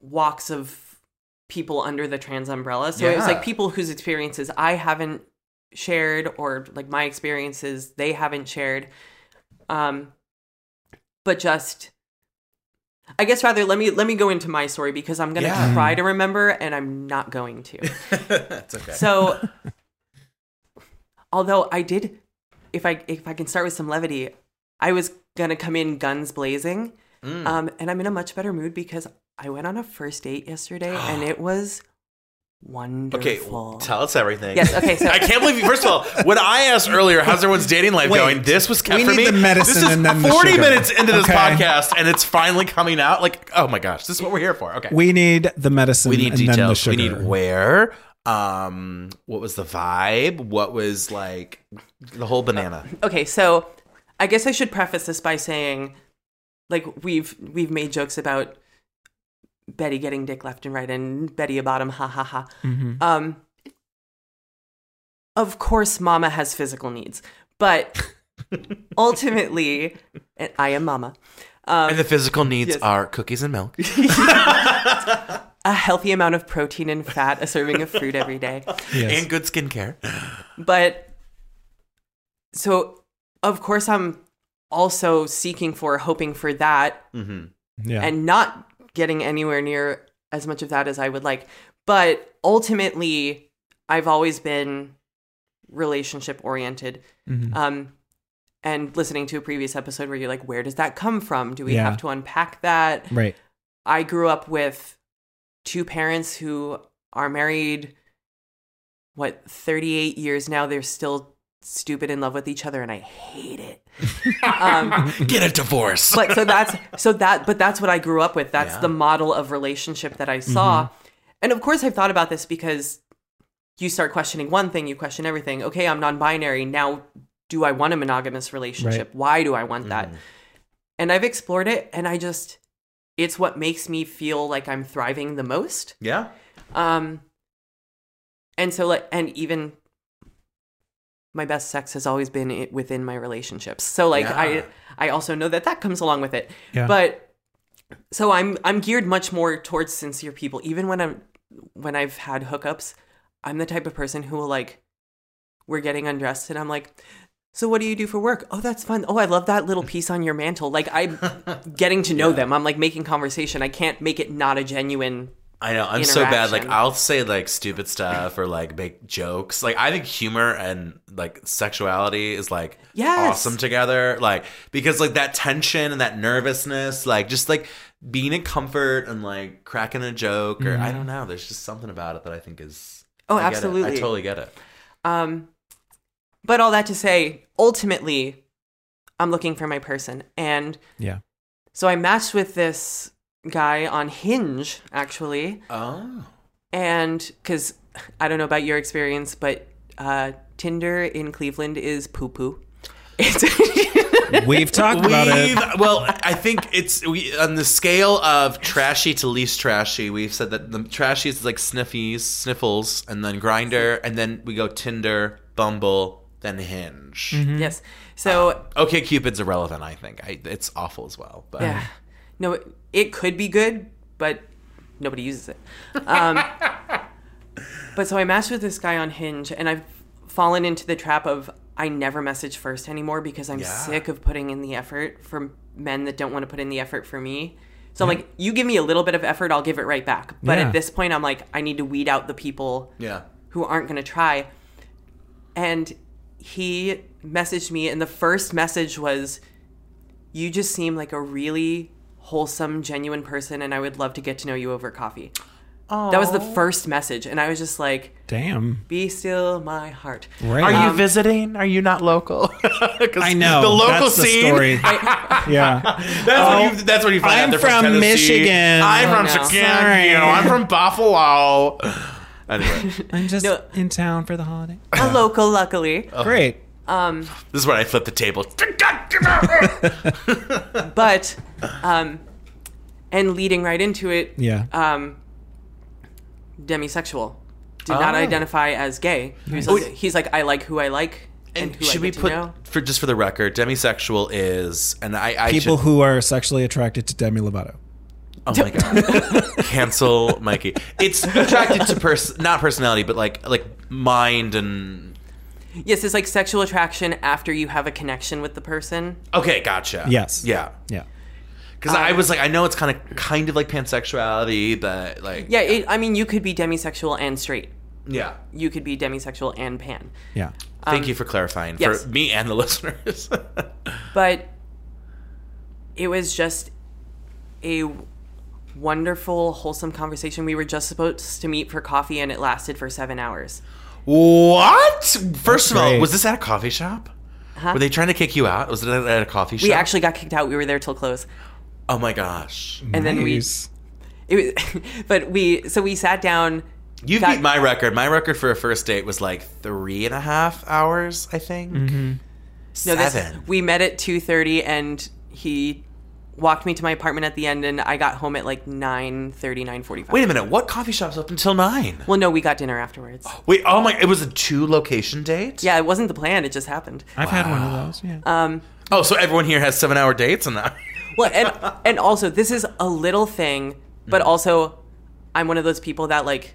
walks of people under the trans umbrella so it was Yeah. like people whose experiences i haven't shared or like my experiences they haven't shared um but just i guess rather let me let me go into my story because i'm gonna Yeah. try to remember and i'm not going to that's okay. so, although I did, if I if I can start with some levity, I was gonna come in guns blazing, Mm. um, and I'm in a much better mood because I went on a first date yesterday, and it was wonderful. Okay, tell us everything. Yes, okay, so- I can't believe you. First of all, when I asked earlier, how's everyone's dating life Wait, going? This was kept we for need me. the medicine this is and then the 40 sugar. minutes into this Okay. podcast, and it's finally coming out. Like, oh my gosh, this is what we're here for. Okay, We need the medicine. we need and then the details. We need where. Um, what was the vibe? What was like the whole banana? Okay, so I guess I should preface this by saying, like we've we've made jokes about Betty getting dick left and right and Betty a bottom, ha ha ha. Mhm. Um, of course, Mama has physical needs, but ultimately, and I am Mama. Um, And the physical needs Yes. are cookies and milk. a healthy amount of protein and fat, a serving of fruit every day. Yes. and good skincare. But so of course I'm also seeking for hoping for that hmm Yeah. and not getting anywhere near as much of that as I would like. But ultimately, I've always been relationship oriented. Mhm. Um, and listening to a previous episode where you're like, where does that come from? Do we Yeah. have to unpack that? right. I grew up with two parents who are married, what, 38 years now. They're still stupid in love with each other, and I hate it. um, Get a divorce. but so that's so that but that's what I grew up with. That's Yeah. the model of relationship that I saw. And of course I've thought about this because you start questioning one thing, you question everything. Okay, I'm non-binary. Now do I want a monogamous relationship? Why do I want that? And I've explored it and I just it's what makes me feel like I'm thriving the most. yeah. Um and so like and even my best sex has always been within my relationships. So like Yeah. I I also know that that comes along with it. Yeah. But so I'm I'm geared much more towards sincere people even when I'm when I've had hookups, I'm the type of person who will like we're getting undressed and I'm like so what do you do for work? Oh, that's fun. Oh, I love that little piece on your mantle. Like I'm getting to know them. I'm like making conversation. I can't make it not a genuine I know. I'm so bad. Like. I'll say like stupid stuff or like make jokes. Like I think humor and like sexuality is like Yes. awesome together. Like because like that tension and that nervousness, like just like being in comfort and like cracking a joke or I don't know. There's just something about it that I think is. Oh, I absolutely. I totally get it. Um, but all that to say, ultimately, I'm looking for my person. And Yeah. so I matched with this guy on Hinge, actually. Oh. And because I don't know about your experience, but uh, Tinder in Cleveland is poo poo. We've talked about We've, it. well, I think it's we on the scale of trashy to least trashy. We've said that the trashy is like sniffies, sniffles, and then Grindr, and then we go Tinder, Bumble, then Hinge. yes. So Okay, Cupid's irrelevant. I think I, it's awful as well. But Yeah. No, it, could be good, but nobody uses it. Um, but so I matched with this guy on Hinge, and I've fallen into the trap of I never message first anymore because I'm Yeah. sick of putting in the effort for men that don't want to put in the effort for me. So I'm like, you give me a little bit of effort, I'll give it right back. But Yeah. at this point, I'm like, I need to weed out the people yeah, who aren't going to try. And he messaged me, and the first message was, You just seem like a really wholesome, genuine person, and I would love to get to know you over coffee. That was the first message. And I was just like, Damn. Be still my heart. Right. Are you Um, visiting? Are you not local? I know. the local that's the scene. story. yeah. That's Oh, what you. That's what you find I'm out. They're from Michigan. I'm Oh, from no. Chicago. Sorry. I'm from Buffalo. Anyway, I'm just No. in town for the holiday. A local, luckily. Great. Um, this is where I flip the table. but, um, and leading right into it, Yeah. um, demisexual. Did not Oh. identify as gay. He was Oh, like, he's like, I like who I like and, And who should I we get put to know. for just for the record, demisexual is and I, I People should, who are sexually attracted to Demi Lovato. oh my god, cancel Mikey. It's attracted to pers not personality, but like like mind and Yes, it's like sexual attraction after you have a connection with the person. okay, gotcha. Yes. yeah. Yeah. Because I was like, I know it's kind of kind of like pansexuality, but like Yeah, it, I mean, you could be demisexual and straight. yeah. You could be demisexual and pan. Yeah. Thank you for clarifying Um, yes. for me and the listeners. But it was just a wonderful, wholesome conversation. We were just supposed to meet for coffee, and it lasted for seven hours. What? First of all, great. was this at a coffee shop? Were they trying to kick you out? Was it at a coffee shop? We actually got kicked out. We were there till close. Oh my gosh. And then we, Nice. it was, but we, so we sat down. You got- beat my record. My record for a first date was like three and a half hours, I think. Mm-hmm. No, this, Seven. we met at two thirty, and he walked me to my apartment at the end, and I got home at like 9.30, 9.45. Wait a minute. What coffee shop's open until nine? Well, no, we got dinner afterwards. Wait. Oh my! It was a two location date. Yeah, it wasn't the plan. It just happened. I've had one of those. Yeah. Um, Oh, so everyone here has seven hour dates and that. well, and and also this is a little thing, but Mm. also I'm one of those people that like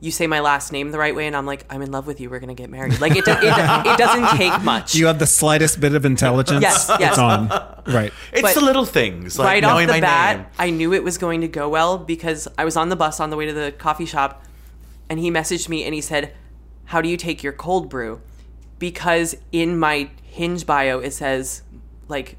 you say my last name the right way, and I'm like, I'm in love with you. We're gonna get married. Like it, do- it, do- it doesn't take much. You have the slightest bit of intelligence. Yes, yes. It's on. Right. It's But the little things, like right off the my bat, name. I knew it was going to go well because I was on the bus on the way to the coffee shop, and he messaged me and he said, "How do you take your cold brew?" Because in my Hinge bio it says, like,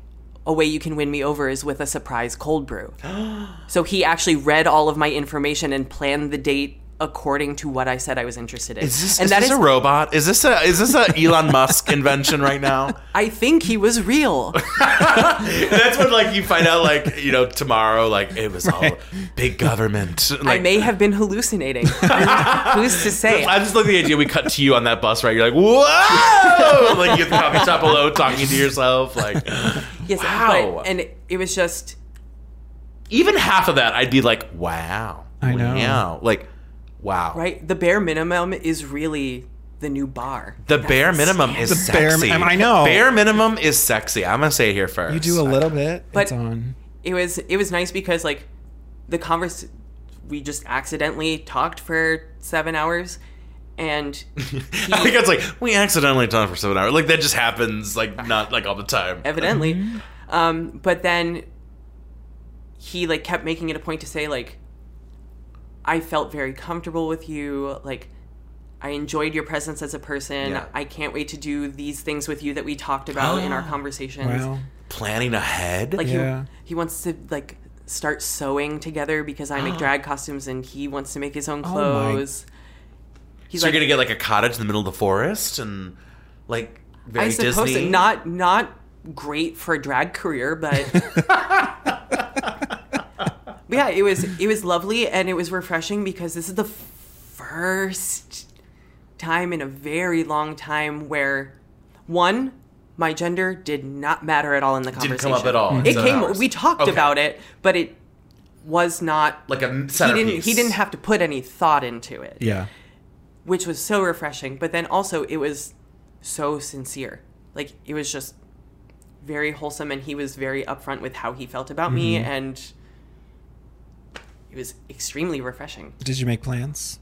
a way you can win me over is with a surprise cold brew. so he actually read all of my information and planned the date according to what I said I was interested in. Is this, and is that this is, a robot? Is this a is this a Elon Musk invention right now? I think he was real. That's when like you find out like you know tomorrow like it was all big government. I may have been hallucinating. Who's to say? I just love the idea we cut to you on that bus right. You're like whoa, like you're at the coffee shop alone talking to yourself. Like Yes, Wow. but and it, it was just even half of that, I'd be like wow. I know. Wow. Like wow. right. The bare minimum is really the new bar. The That's bare the minimum is The bare- sexy. I know. Bare minimum is sexy. I'm gonna say it here first. You do a little bit. But- it's on. It was it was nice because like the converse we just accidentally talked for seven hours, and I think it's like we accidentally talked for seven hours. Like that just happens. Like not like all the time. evidently, um, but then he like kept making it a point to say like I felt very comfortable with you, like. I enjoyed your presence as a person. Yeah. I can't wait to do these things with you that we talked about in our conversations. Wow. Planning ahead. like Yeah. he, he wants to like start sewing together because I make drag costumes and he wants to make his own Oh clothes. He's so like, you're gonna get like a cottage in the middle of the forest and like very I suppose Disney. it, not not great for a drag career, but But yeah, it was it was lovely and it was refreshing because this is the first time in a very long time where one my gender did not matter at all in the conversation. Didn't conversation. come up at all. It seven came. hours. We talked Okay. about it, but it was not like a he didn't he didn't have to put any thought into it Yeah. which was so refreshing but then also it was so sincere like it was just very wholesome and he was very upfront with how he felt about me Mm-hmm. and it was extremely refreshing Did you make plans?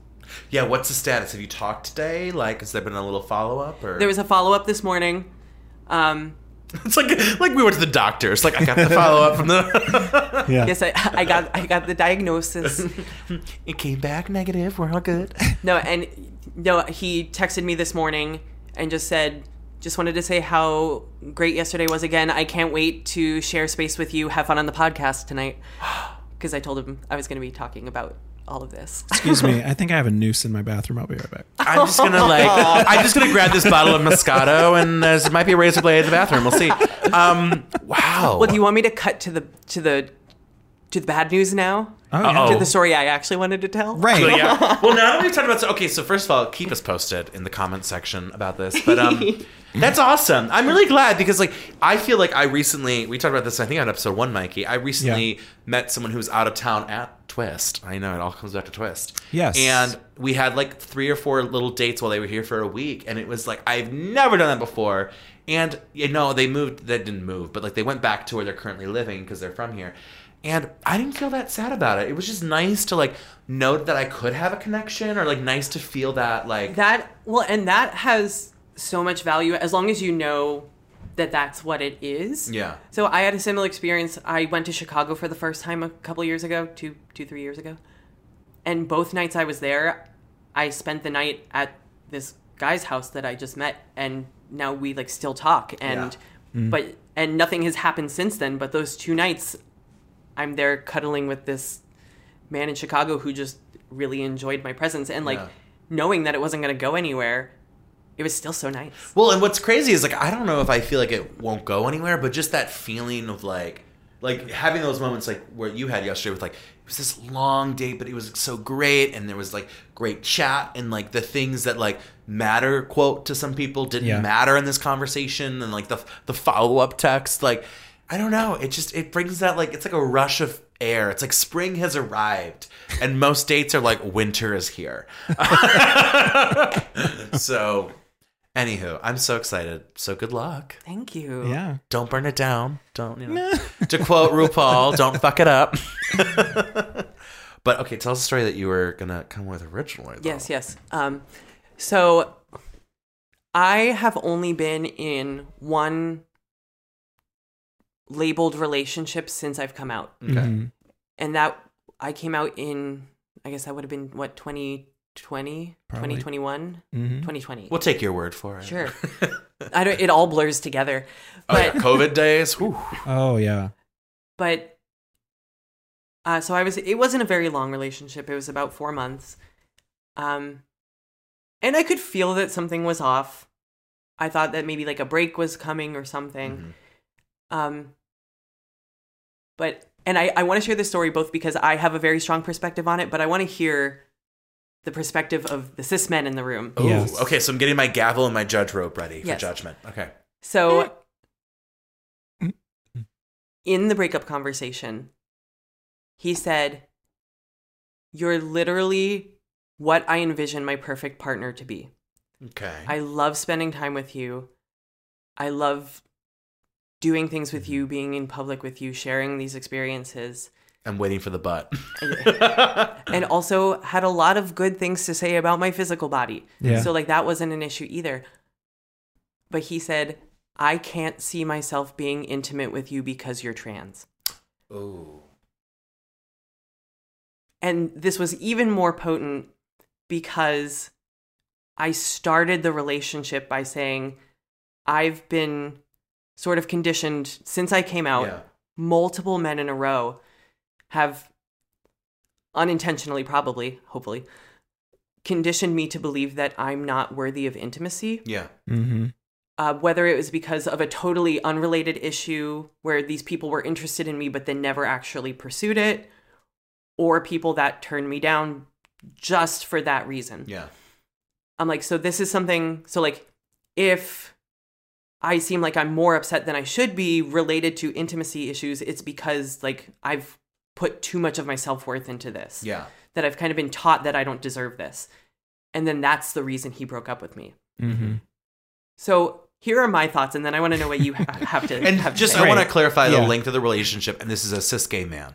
Yeah. What's the status? Have you talked today? Like, has there been a little follow up? Or there was a follow-up this morning um It's like like we went to the doctor. It's like I got the follow up from the. Yeah. yes I, I got i got the diagnosis it came back negative. We're all good. no and no he texted me this morning and just said just wanted to say how great yesterday was again i can't wait to share space with you have fun on the podcast tonight because i told him i was going to be talking about all of this Excuse me. I think I have a noose in my bathroom. I'll be right back. I'm just gonna like I'm just gonna grab this bottle of Moscato and there might be a razor blade in the bathroom. We'll see. Um, wow. well do you want me to cut to the to the to the bad news now Oh, Uh-oh. to the story i actually wanted to tell Right. Well, yeah. Well, now that we've talked about so, okay, so first of all, keep us posted in the comments section about this. But um, that's awesome. I'm really glad because like I feel like I recently we talked about this I think on episode one, Mikey. I recently Yeah. met someone who was out of town at Twist. I know it all comes back to Twist. Yes. And we had like three or four little dates while they were here for a week, and it was like I've never done that before. And you know they moved. They didn't move, but like they went back to where they're currently living because they're from here. And I didn't feel that sad about it. It was just nice to like know that I could have a connection, or like nice to feel that like that well and that has so much value as long as you know that that's what it is yeah. So I had a similar experience. I went to Chicago for the first time a couple years ago, two, two, three years ago, and both nights I was there, I spent the night at this guy's house that I just met, and now we like still talk, and mm-hmm. but and nothing has happened since then. But those two nights, I'm there cuddling with this man in Chicago who just really enjoyed my presence, and like Yeah. knowing that it wasn't going to go anywhere, it was still so nice. Well, and what's crazy is like I don't know if I feel like it won't go anywhere, but just that feeling of like like having those moments like where you had yesterday with like it was this long date, but it was so great, and there was like great chat, and like the things that like matter quote to some people didn't Yeah. matter in this conversation, and like the the follow up text, like I don't know, it just it brings that like it's like a rush of air. It's like spring has arrived, and most dates are like winter is here. so. Anywho, I'm so excited. So good luck. Thank you. Yeah. Don't burn it down. Don't you know? to quote RuPaul, don't fuck it up. But okay, tell us a story that you were gonna come with originally. though. Yes, yes. Um, so I have only been in one labeled relationship since I've come out. Okay. Mhm. And that I came out in I guess that would have been what 2020, Probably. 2021, Mhm. 2020. We'll take your word for it. Sure. I don't it all blurs together. oh, yeah, But COVID days. Whew. Oh yeah. but uh, so I was. It wasn't a very long relationship. It was about four months, um, and I could feel that something was off. I thought that maybe like a break was coming or something. Mhm. Um, but and I I want to share this story both because I have a very strong perspective on it, but I want to hear the perspective of the cis men in the room. Oh, Yes. Okay, so I'm getting my gavel and my judge rope ready for Yes. judgment. Okay. So, Mm. in the breakup conversation, he said, You're literally what I envision my perfect partner to be. Okay. I love spending time with you. I love doing things with Mm-hmm. you, being in public with you, sharing these experiences. I'm waiting for the butt. And also had a lot of good things to say about my physical body. Yeah. So, like, that wasn't an issue either. But he said, I can't see myself being intimate with you because you're trans. Ooh. And this was even more potent because I started the relationship by saying, I've been sort of conditioned since I came out. Yeah. Multiple men in a row have unintentionally, probably, hopefully, conditioned me to believe that I'm not worthy of intimacy. Yeah. Mm-hmm. uh, whether it was because of a totally unrelated issue where these people were interested in me but then never actually pursued it, or people that turned me down just for that reason. Yeah. I'm like, so this is something, so like, if I seem like I'm more upset than I should be related to intimacy issues, it's because like I've put too much of my self worth into this. Yeah. That I've kind of been taught that I don't deserve this. And then that's the reason he broke up with me. Mm-hmm. So here are my thoughts, and then I want to know what you ha- have to. And have to just, say. I want to clarify the Yeah. length of the relationship, and this is a cis gay man.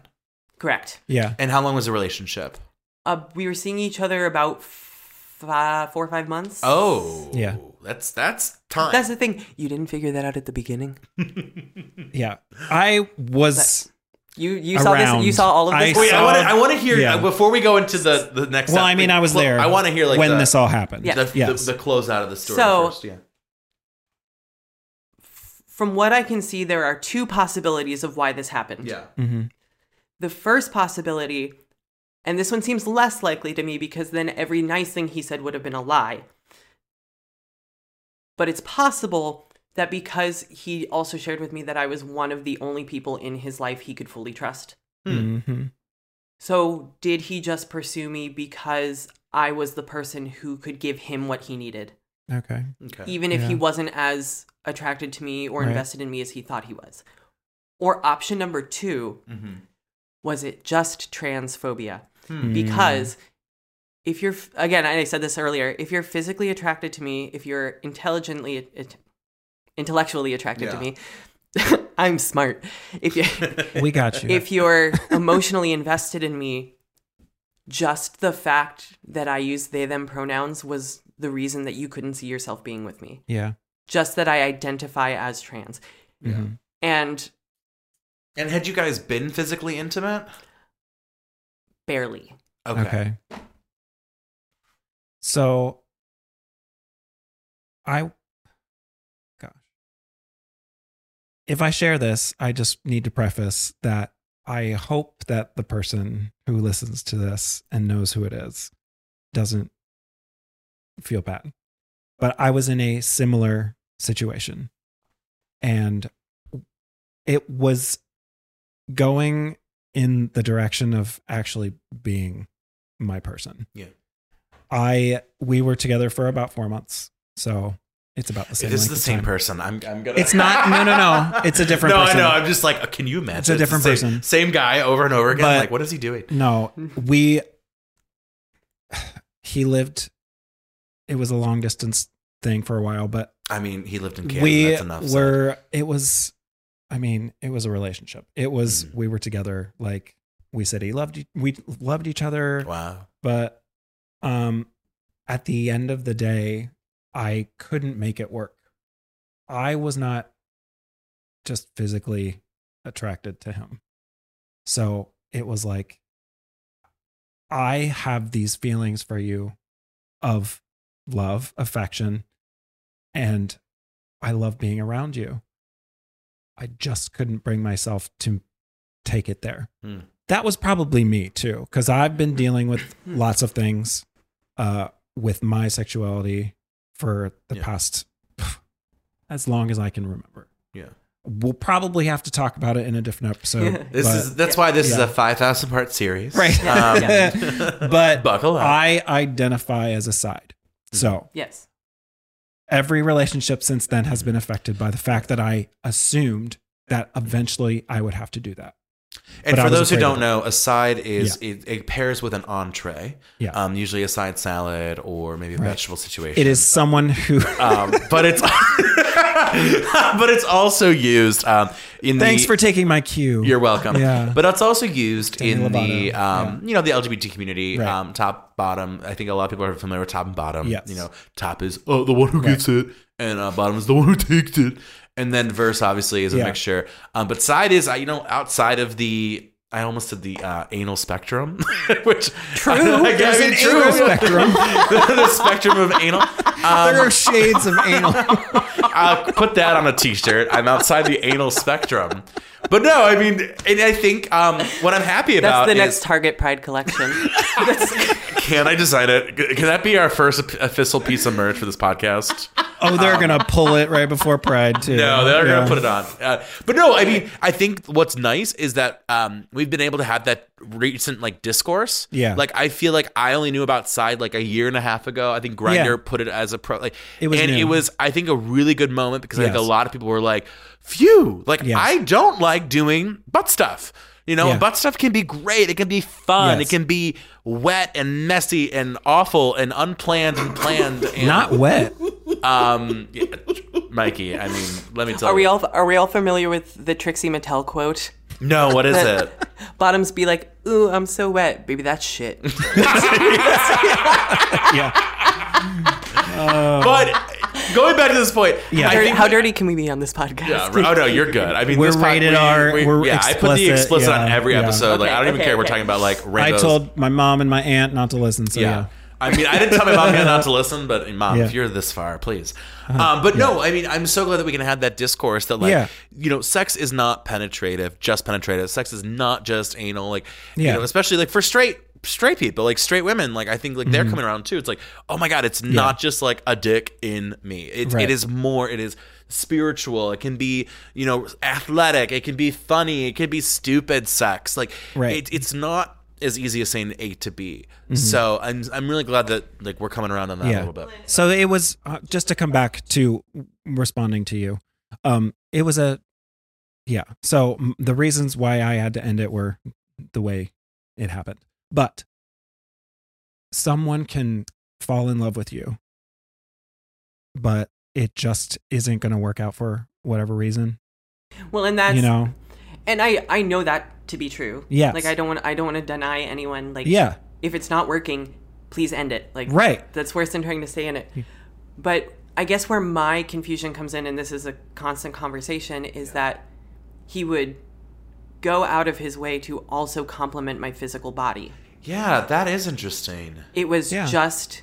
correct. Yeah. And how long was the relationship? Uh, we were seeing each other about f- uh, four or five months. Oh. Yeah. That's that's time. that's the thing. You didn't figure that out at the beginning. Yeah. I was. You you saw this. You saw all of this. I Wait, I saw- want to I want to hear Yeah. uh, before we go into the the next. well, step, I mean, I was there. I want to hear like when the, this all happened. Yeah. the, Yes. the, the close out of the story So- first. Yeah. From what I can see, there are two possibilities of why this happened. Yeah. Mm-hmm. The first possibility, and this one seems less likely to me because then every nice thing he said would have been a lie. But it's possible that because he also shared with me that I was one of the only people in his life he could fully trust. Mm-hmm. So, did he just pursue me because I was the person who could give him what he needed, Okay. Okay. even if he wasn't as attracted to me or Right. invested in me as he thought he was? Or option number two, hmm was it just transphobia? Hmm. Because if you're, again, I said this earlier, if you're physically attracted to me, if you're intelligently, it- intellectually attracted to me, I'm smart. If you, We got you. if you're emotionally invested in me, just the fact that I use they them pronouns was the reason that you couldn't see yourself being with me. yeah. Just that I identify as trans. Mhm. And And had you guys been physically intimate? barely. Okay. So I If I share this, I just need to preface that I hope that the person who listens to this and knows who it is doesn't feel bad. But I was in a similar situation and it was going in the direction of actually being my person. Yeah. I we were together for about four months, so it's about the same. It is the same time. person. I'm. I'm gonna. It's not. No, no, no. It's a different. no, person. I know. I'm just like, uh, can you imagine? It's a different same, person. Same guy over and over again. But- like, what is he doing? No, we. He lived. It was a long distance thing for a while, but I mean, he lived in Canada. we That's enough. were. It was. I mean, it was a relationship. It was. Mhm. We were together like we said he loved we loved each other, Wow. but um at the end of the day, I couldn't make it work. I was not just physically attracted to him. So it was like, I have these feelings for you of love, affection, and I love being around you. I just couldn't bring myself to take it there. Hmm. That was probably me too, because I've been dealing with lots of things uh, with my sexuality for the Yeah. past as long as I can remember. Yeah. We'll probably have to talk about it in a different episode. This but- is that's why this is a five thousand part series. right. Um, but buckle up. I identify as a side. So Yes. every relationship since then has been affected by the fact that I assumed that eventually I would have to do that. And But for those who don't know, a side is it, it pairs with an entree. Yeah. Um, usually a side salad or maybe a Right. vegetable situation. It is someone who. um, but it's but it's also used um, in Thanks the, for taking my cue. You're welcome. Yeah. But it's also used Demi in the Lovato, um, you know the LGBT community, Right. um, top bottom. I think a lot of people are familiar with top and bottom. Yes. You know, top is oh the one who gets it, and uh, bottom is the one who takes it. And then verse obviously is a Yeah. mixture. Um, but side is uh, you know outside of the. I almost said the uh, anal spectrum, which True. I, There's mean, an true. anal spectrum. the spectrum of anal. Um, there are shades of anal. I'll put that on a t-shirt. I'm outside the anal spectrum. But no, I mean, and I think um, what I'm happy about. That's about the is next Target Pride collection. can I design it? Can that be our first official piece of merch for this podcast? Oh, they're gonna pull it right before Pride too. No, they're Yeah. gonna put it on. Uh, but no, I mean, I think what's nice is that um, we've been able to have that recent like discourse. Yeah. like I feel like I only knew about Side like a year and a half ago. I think Grindr Yeah. put it as a pro. Like It was and new. it was I think a really good moment because I think a lot of people were like, "Phew!" Like Yes. I don't like doing butt stuff. You know, Yeah. butt stuff can be great. It can be fun. Yes. It can be wet and messy and awful and unplanned and planned. And, Not wet. um, yeah, Mikey. I mean, let me tell Are you. we all are we all familiar with the Trixie Mattel quote? No, what is it? Bottoms be like, "Ooh, I'm so wet, baby. That's shit." Yeah. But going back to this point, Yeah. I Dirty- how dirty can we be on this podcast? Yeah, oh no, you're good. I mean, We're this pod- rated we- R, we- we're yeah, I put the explicit, explicit on every yeah. episode. like, I don't even okay, care. We're talking about like I told my mom and my aunt not to listen. So yeah. yeah. I mean, I didn't tell my mom yet not to listen, but mom, Yeah. Uh-huh. if you're this far, please. Um, but no, I mean, I'm so glad that we can have that discourse that, like, Yeah. you know, sex is not penetrative, just penetrative. Sex is not just anal, like, you Yeah. know, especially like for straight straight people, like straight women, like I think like Mm-hmm. they're coming around too. It's like, oh my god, it's not just like a dick in me. It, Right. it is more. It is spiritual. It can be, you know, athletic. It can be funny. It can be stupid sex. Like, Right. it, it's not as easy as saying A to B. So I'm I'm really glad that like we're coming around on that a Mm-hmm. Little bit. So it was uh, just to come back to responding to you. Um, it was a, yeah. So m- the reasons why I had to end it were the way it happened. But someone can fall in love with you, but it just isn't going to work out for whatever reason. Well, and that's you know, and I I know that to be true. Yeah, Like I don't want I don't want to deny anyone like yeah, if it's not working, please end it. Like right. that's worse than trying to stay in it. But I guess where my confusion comes in, and this is a constant conversation, is that he would go out of his way to also compliment my physical body. Yeah, that is interesting. It was Yeah. just,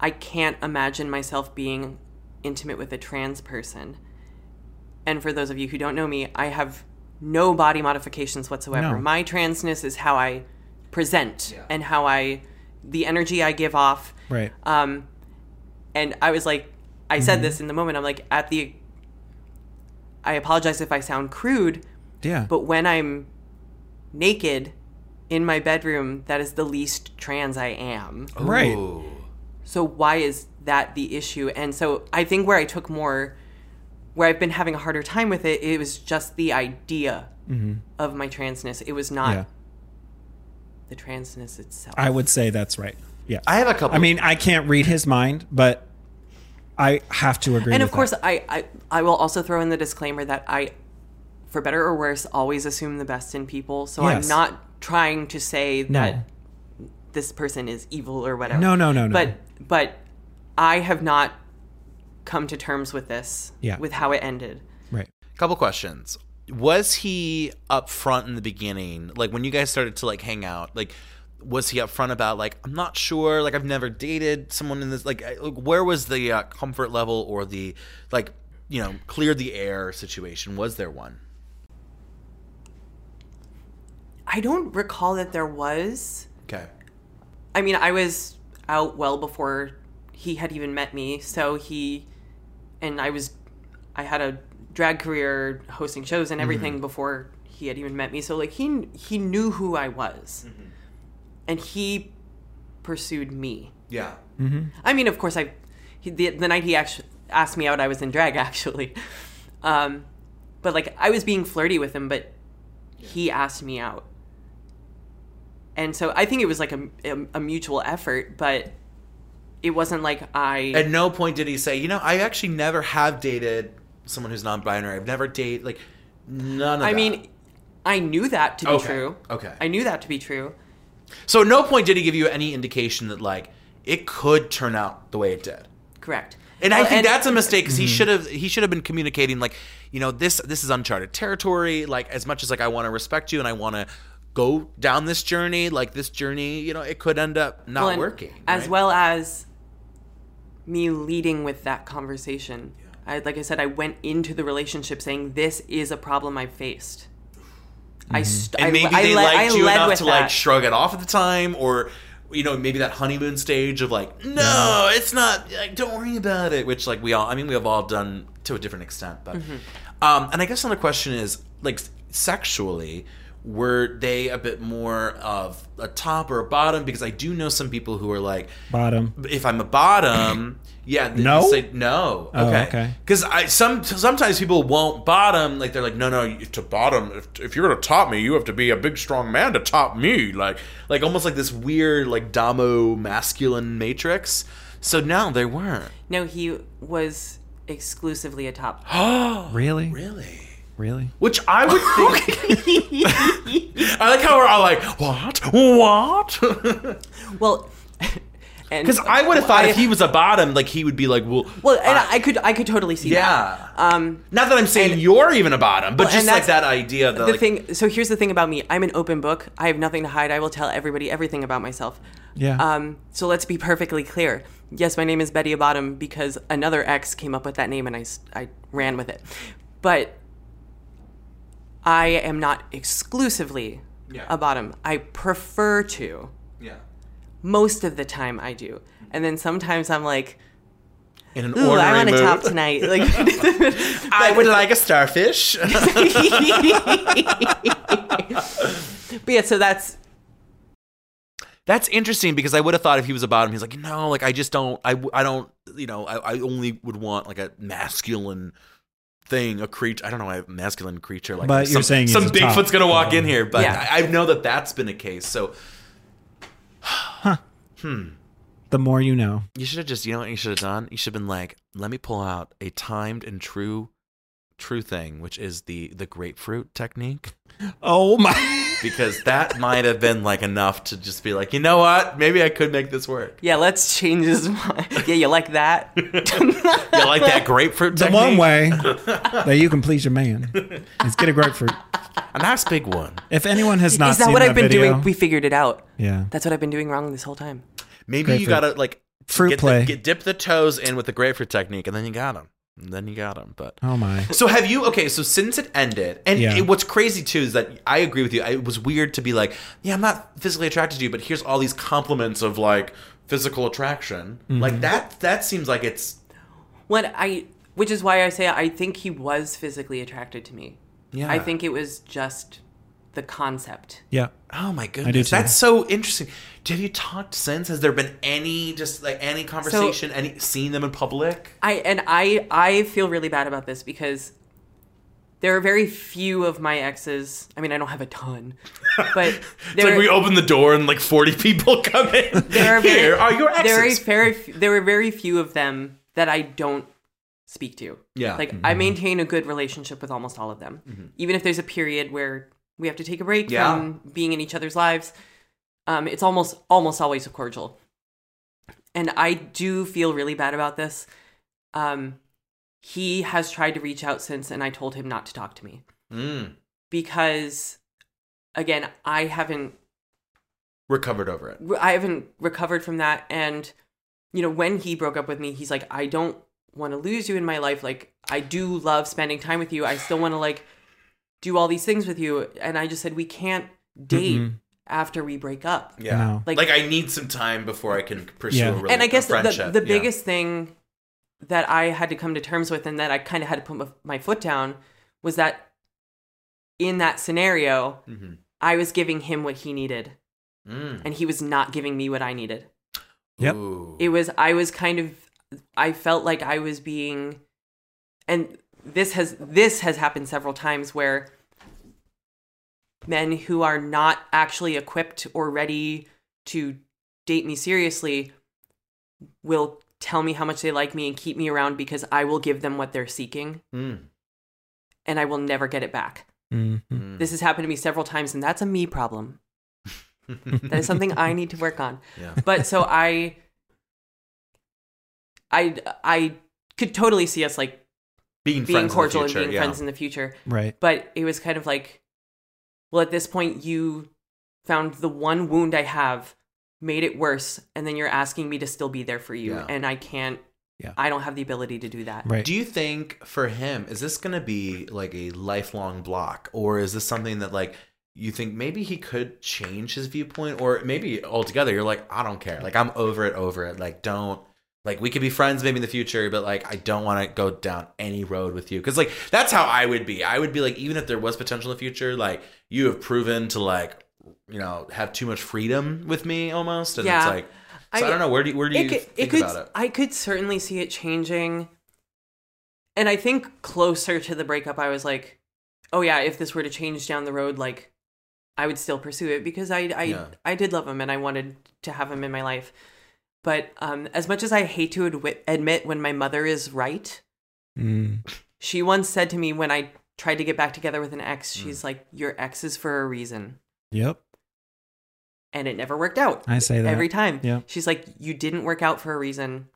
I can't imagine myself being intimate with a trans person. And for those of you who don't know me, I have no body modifications whatsoever. No. My transness is how I present and how I, the energy I give off. Right. Um, and I was like, I said this in the moment. I'm like, at the, I apologize if I sound crude, Yeah. but when I'm naked in my bedroom, that is the least trans I am. Right. Ooh. So why is that the issue? And so I think where I took more, where I've been having a harder time with it, it was just the idea of my transness. It was not Mm-hmm. Yeah. the transness itself. I would say that's right. Yeah. I have a couple. I mean, I can't read his mind, but I have to agree. and with of course, that. I, I I will also throw in the disclaimer that I for better or worse, always assume the best in people. So Yes. I'm not trying to say No. that this person is evil or whatever. No, no, no, no. But but I have not come to terms with this. Yeah. With how it ended. Right. Couple questions. Was he up front in the beginning? Like when you guys started to like hang out, like was he up front about like I'm not sure, like I've never dated someone in this like like, where was the uh, comfort level or the like you know clear the air situation? Was there one? I don't recall that there was. Okay. I mean, I was out well before he had even met me. So he and I was I had a drag career hosting shows and mm-hmm. everything before he had even met me. So like he he knew who I was. Mm-hmm. And he pursued me. Yeah. Mm-hmm. I mean, of course I he, the, the night he actually asked me out, I was in drag actually. Um but like I was being flirty with him, but he asked me out. And so I think it was like a, a, a mutual effort, but it wasn't like I At no point did he say, you know, I actually never have dated someone who's non-binary. I've never dated like none of that. I that. mean I knew that to be Okay, true. okay. I knew that to be true. So at no point did he give you any indication that like it could turn out the way it did. Correct. And I Well, think that's a mistake because he mm-hmm. should have he should have been communicating like, you know, this this is uncharted territory. Like as much as like I want to respect you and I want to go down this journey, like this journey, you know, it could end up not Well, working. As right? well as me leading with that conversation. I, like I said, I went into the relationship saying this is a problem I've faced. I, st- Mm-hmm. and maybe I, they I led, liked I you led enough to that. like shrug it off at the time, or you know maybe that honeymoon stage of like, no, it's not. Like, don't worry about it. Which like we all, I mean, we have all done to a different extent, but Mm-hmm. um, and I guess another question is like sexually. Were they a bit more of a top or a bottom? Because I do know some people who are like, Bottom. if I'm a bottom, yeah, No? say no. Oh, Okay, okay. Because I some sometimes people won't bottom. Like they're like, no, no, you- to bottom. If, if you're gonna top me, you have to be a big, strong man to top me. Like, like almost like this weird, like damo masculine matrix. So no, they weren't. no, he was exclusively a top. Oh, Really? Really? Really? Which I would think. I like how we're all like, what? What? Well, and Because I would have thought if he was a bottom, like he would be like, well, well, and I- I, could I could totally see that. yeah. Um, Not that I'm saying and- you're even a bottom, but Well, just like that idea that the like, thing. So here's the thing about me. I'm an open book. I have nothing to hide. I will tell everybody everything about myself. Yeah. Um, so let's be perfectly clear. Yes, my name is Betty Bottom because another ex came up with that name and I, I ran with it. But I am not exclusively Yeah. a bottom. I prefer to. yeah. Most of the time I do. And then sometimes I'm like, In an ooh, I want mood. to top tonight. Like, I would like a starfish. but yeah, so that's That's interesting because I would have thought if he was a bottom, he's like, no, like I just don't, I, I don't, you know, I, I only would want like a masculine thing, a creature. I don't know, a masculine creature. Like, But some, you're saying some. Bigfoot's gonna walk in here, but Yeah. I, I know that that's been a case. So huh. Hmm. the more you know. you should have just, you know, what you should have done. You should have been like, let me pull out a timed and true, true thing, which is the the grapefruit technique. Oh my. because that might have been like enough to just be like, you know what? Maybe I could make this work. yeah. Let's change his mind. Yeah, you like that? You like that grapefruit The technique? one way that you can please your man is get a grapefruit. a nice big one. If anyone has not Is that seen what that I've been video, doing? We figured it out. yeah, That's what I've been doing wrong this whole time. Maybe you gotta like Fruit get play. The, get, dip the toes in with the grapefruit technique, and then you got them. And then you got him, But oh my, so have you? Okay, so since it ended, and Yeah. it, what's crazy too is that I agree with you. I, it was weird to be like, yeah, I'm not physically attracted to you, but here's all these compliments of like physical attraction. Mm-hmm. Like that. That seems like it's What I, which is why I say I think he was physically attracted to me. yeah. I think it was just the concept. yeah. Oh my goodness, do too. that's so interesting. Have you talked since? Has there been any just like any conversation? any seen them in public? I and I I feel really bad about this because there are very few of my exes. I mean, I don't have a ton, but It's there like we open the door and like forty people come in. there are Here very, are your there are exes. very there were very few of them that I don't speak to. Yeah. Like I Mhm. maintain a good relationship with almost all of them. Mhm. Even if there's a period where we have to take a break Yeah. from being in each other's lives, um, it's almost almost always cordial. And I do feel really bad about this. Um, he has tried to reach out since, and I told him not to talk to me Mm. because, again, I haven't Recovered over it. I haven't recovered from that. And, you know, when he broke up with me, he's like, I don't want to lose you in my life. Like, I do love spending time with you. I still want to, like, do all these things with you. And I just said, we can't date Mm-mm. after we break up. Yeah. No. Like, Like- I need some time before I can pursue Yeah. a relationship and I guess a the, friendship. the Yeah. biggest thing that I had to come to terms with and that I kind of had to put my- my foot down was that in that scenario, Mhm. I was giving him what he needed Mm. and he was not giving me what I needed. Yep. Ooh. it was i was kind of i felt like i was being and this has this has happened several times where men who are not actually equipped or ready to date me seriously will tell me how much they like me and keep me around because i will give them what they're seeking Mm. and i will never get it back Mhm. Mm. this has happened to me several times and that's a me problem that is something i need to work on yeah. but so I, I, I could totally see us like Being, being friends cordial in the and being yeah. friends in the future. Right. But it was kind of like, well, at this point, you found the one wound I have, made it worse, and then you're asking me to still be there for you, Yeah. and I can't. Yeah. I don't have the ability to do that. Right. Do you think for him is this going to be like a lifelong block, or is this something that like you think maybe he could change his viewpoint, or maybe altogether you're like I don't care, like I'm over it, over it, like don't like we could be friends maybe in the future, but like I don't want to go down any road with you because like that's how I would be. I would be like even if there was potential in the future, like you have proven to like you know have too much freedom with me almost, and Yeah. it's like so I, I- don't know where do you, where do you could, think it could, about it? I could certainly see it changing. And I think closer to the breakup, I was like, oh yeah, if this were to change down the road, like I would still pursue it because I I, Yeah. I did love him and I wanted to have him in my life. But um, as much as I hate to adwi- admit when my mother is right, Mm. she once said to me when I tried to get back together with an ex, Mm. she's like, "Your ex is for a reason," Yep. and it never worked out. I say that. every time. Yeah. She's like, you didn't work out for a reason.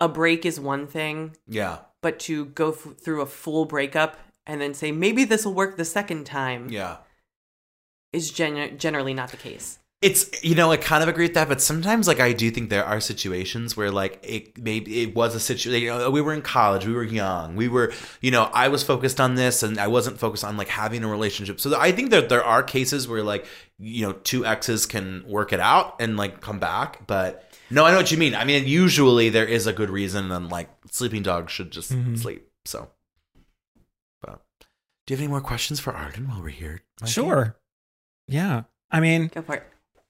A break is one thing, Yeah, but to go f- through a full breakup and then say maybe this will work the second time yeah. is gen- generally not the case. It's you know I kind of agree with that, but sometimes like I do think there are situations where like it maybe it was a situation. You know, we were in college, we were young, we were you know I was focused on this, and I wasn't focused on like having a relationship. So I think that there are cases where like you know two exes can work it out and like come back, but no, I know what you mean. I mean usually there is a good reason, and like sleeping dogs should just Mhm. sleep. So, but do you have any more questions for Arden while we're here? Mikey? Sure. Yeah. I mean, Go for it.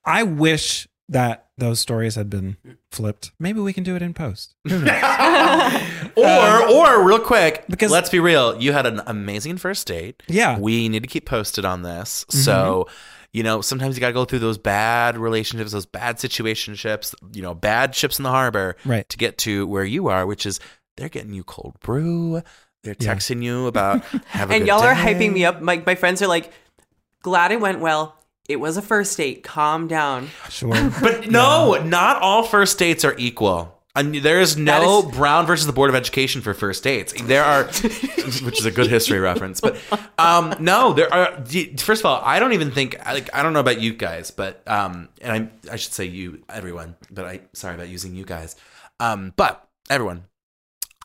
I wish that those stories had been flipped. Maybe we can do it in post. Who knows? or or real quick because- let's be real you had an amazing first date yeah. we need to keep posted on this Mm-hmm. so you know sometimes you got to go through those bad relationships those bad situationships you know bad ships in the harbor Right. to get to where you are which is they're getting you cold brew they're Yeah. texting you about have a And good y'all are day. hyping me up. My, my friends are like, glad it went well. It was a first date. Calm down. Sure. but no not all first dates are equal and there is no That is- Brown versus the Board of Education for first dates. There are, which is a good history reference, but um, no, there are. First of all, I don't even think like I don't know about you guys, but um, and I I should say you everyone, but I sorry about using you guys, um, but everyone,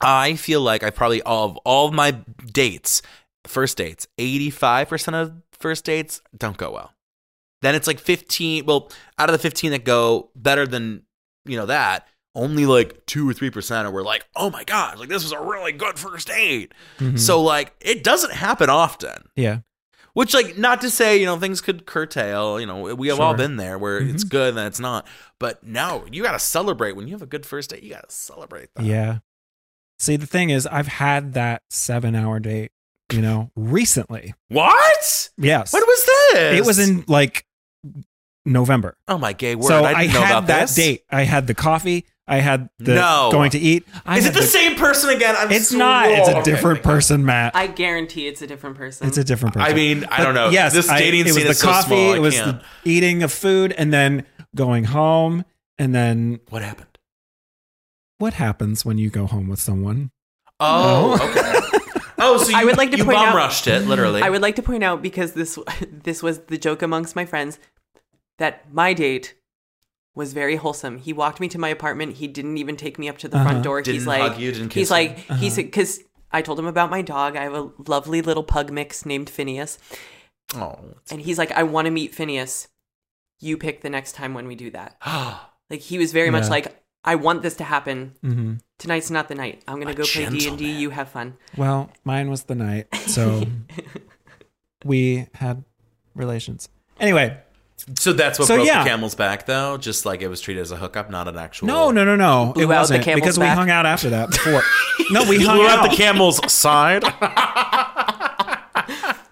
I feel like I probably all of all of my dates, first dates, eighty five percent of first dates don't go well. Then it's like fifteen. Well, out of the fifteen that go better than you know that only like two or three percent are were like, oh my god, like this was a really good first date. Mhm. So like it doesn't happen often. yeah. Which like not to say, you know, things could curtail, you know, we have all been there where it's Mhm. good and it's not. But no, you gotta celebrate when you have a good first date, you gotta celebrate that. Yeah. See, the thing is, I've had that seven hour date, you know, recently. What? Yes. What was this? it was in like November. Oh my gay word. so I I, didn't know had about that this. date. I had the coffee. I had the No. going to eat. I Is it the same person again? I'm It's so not. It's a wrong. different person, Matt. I guarantee it's a different person. It's a different person. I mean, I But don't know. Yes, this I- dating it was the is so coffee. small. It was the eating of food, and then going home, and then What happened? what happens when you go home with someone? Oh, No. okay. Oh, so you, I would like to you point bum out- rushed it, literally. I would like to point out because this this was the joke amongst my friends that my date was very wholesome. He walked me to my apartment. He didn't even take me up to the Uh-huh. front door. Didn't he's like, hug you, didn't he's kiss like, you? he's because I told him about my dog. I have a lovely little pug mix named Phineas, oh. and he's like, I want to meet Phineas. You pick the next time when we do that. Like he was very much like, I want this to happen. hmm Tonight's not the night. I'm gonna A go play D and D. You have fun. Well, mine was the night, so we had relations. Anyway, So that's what So, broke yeah. the camel's back, though. Just like it was treated as a hookup, not an actual. no, no, no, no, Blew it out the wasn't camel's because we hung out after that. Before, no, we hung Blew out. out the camel's side.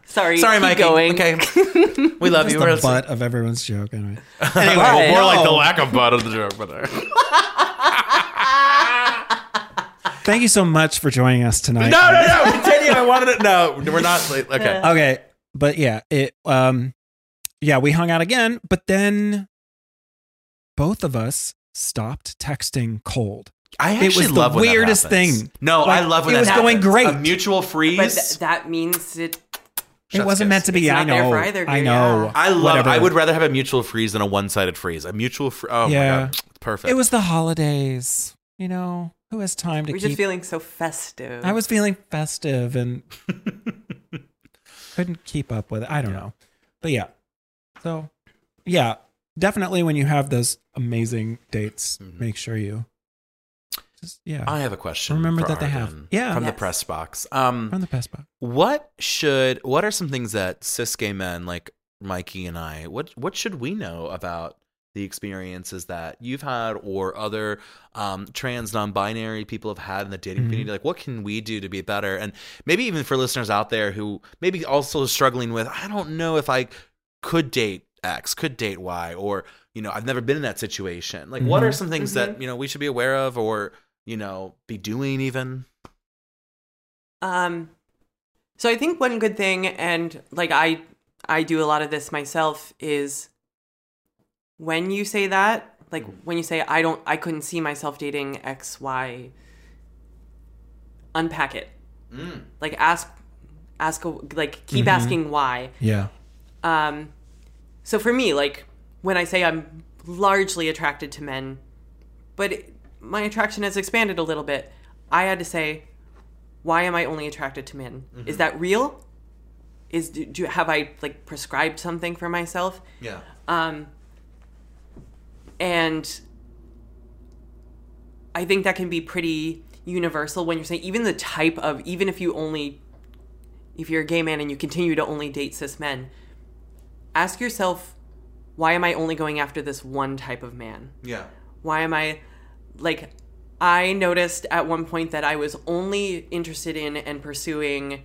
Sorry, Sorry, keep Mike. Going. Okay, we love Just you. the We're- butt of everyone's joke. Anyway, Anyway, But- more like the lack of butt of the joke, but there. thank you so much for joining us tonight. No, no, no. Continue. I wanted it. No, we're not. like, Okay. Okay, but yeah, it um yeah, we hung out again, but then both of us stopped texting cold. I It actually was the love when weirdest happens. thing. No, Like, I love when it that was going great. A mutual freeze. But th- that means it. it wasn't kiss. meant to be. It's I not there know. for either, I dear, know. yeah. I love. Whatever. I would rather have a mutual freeze than a one-sided freeze. A mutual. Fr- oh Yeah. my god, it's perfect. It was the holidays. You know, who has time to We're keep just feeling so festive. I was feeling festive and couldn't keep up with it. I don't know. But yeah. So, yeah, definitely when you have those amazing dates, Mhm. make sure you just yeah, I have a question. Remember that they have- yeah. from the press box. Um, from the past box. what should? What are some things that cis gay men like Mikey and I? What What should we know about the experiences that you've had or other um, trans non-binary people have had in the dating Mhm. community? Like, what can we do to be better? And maybe even for listeners out there who maybe also struggling with, I don't know if I could date X, could date Y, or you know, I've never been in that situation. Like, what are Mhm. some things that you know we should be aware of, or you know, be doing even? Um, so I think one good thing, and like I, I do a lot of this myself, is when you say that, like when you say I don't, I couldn't see myself dating X, Y. Unpack it. Mm. Like ask, ask, like keep Mhm. asking why. Yeah. Um, so for me, like when I say I'm largely attracted to men, but it- my attraction has expanded a little bit, I had to say, why am I only attracted to men? Is that real? Is do, do have I like prescribed something for myself? Yeah. Um, and I think that can be pretty universal when you're saying even the type of even if you only if you're a gay man and you continue to only date cis men, ask yourself, why am I only going after this one type of man? Yeah. Why am I like I noticed at one point that I was only interested in and pursuing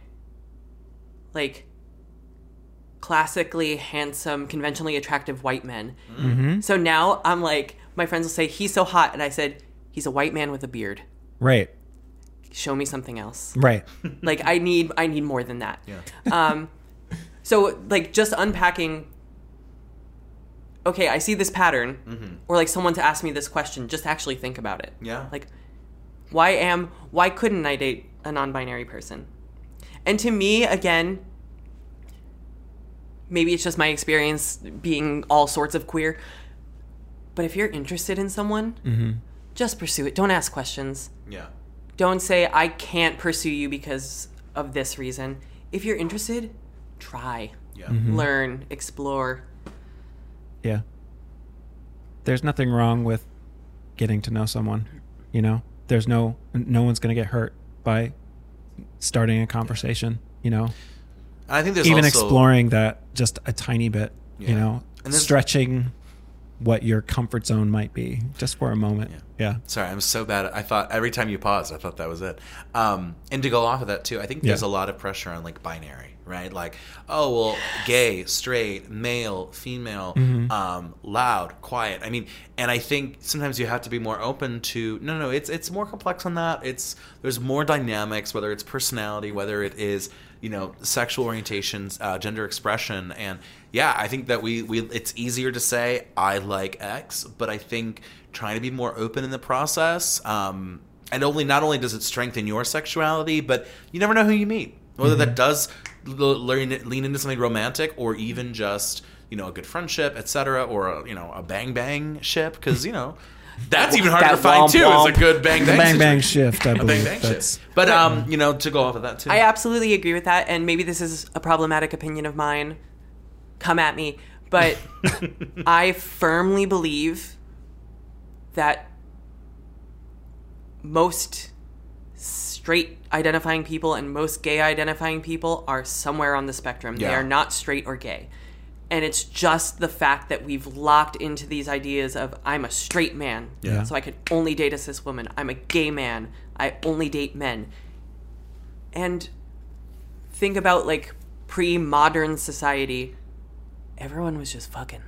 like classically handsome, conventionally attractive white men. Mm-hmm. So now I'm like my friends will say he's so hot and I said he's a white man with a beard. Right. Show me something else. Right. Like I need I need more than that. Yeah. Um so like just unpacking okay, I see this pattern Mm-hmm. or like someone to ask me this question, just actually think about it. Yeah. Like why am why couldn't I date a non-binary person? And to me again maybe it's just my experience being all sorts of queer. But if you're interested in someone, Mm-hmm. just pursue it. Don't ask questions. Yeah. Don't say I can't pursue you because of this reason. If you're interested, try, Yeah. Mm-hmm. learn, explore. Yeah. There's nothing wrong with getting to know someone. You know, there's no no one's gonna get hurt by starting a conversation. You know, I think there's even also, exploring that just a tiny bit. Yeah. You know, And stretching what your comfort zone might be, just for a moment. Yeah. Sorry, I'm so bad. I thought every time you paused, I thought that was it. Um, and to go off of that too, I think there's Yeah. a lot of pressure on like binary, right? Like, oh well, gay, straight, male, female, Mm-hmm. um, loud, quiet. I mean, and I think sometimes you have to be more open to. No, no, it's it's more complex than that. It's there's more dynamics, whether it's personality, whether it is you know sexual orientations, uh, gender expression, and yeah, I think that we we it's easier to say I like X, but I think trying to be more open in the process. Um, and only not only does it strengthen your sexuality, but you never know who you meet. Whether that does l- learn, lean into something romantic or even just you know a good friendship, etc., or a, you know a bang bang ship, because you know that's even harder That to find womp too. womp. Is a good bang bang Bang bang situation. shift, I A believe. bang bang That's ship. But um, you know, to go off of that too. I absolutely agree with that, and maybe this is a problematic opinion of mine. Come at me, but I firmly believe that most straight identifying people and most gay identifying people are somewhere on the spectrum. They Yeah. are not straight or gay. And it's just the fact that we've locked into these ideas of I'm a straight man, Yeah. so I can only date a cis woman. I'm a gay man, I only date men. And think about like pre-modern society, everyone was just fucking.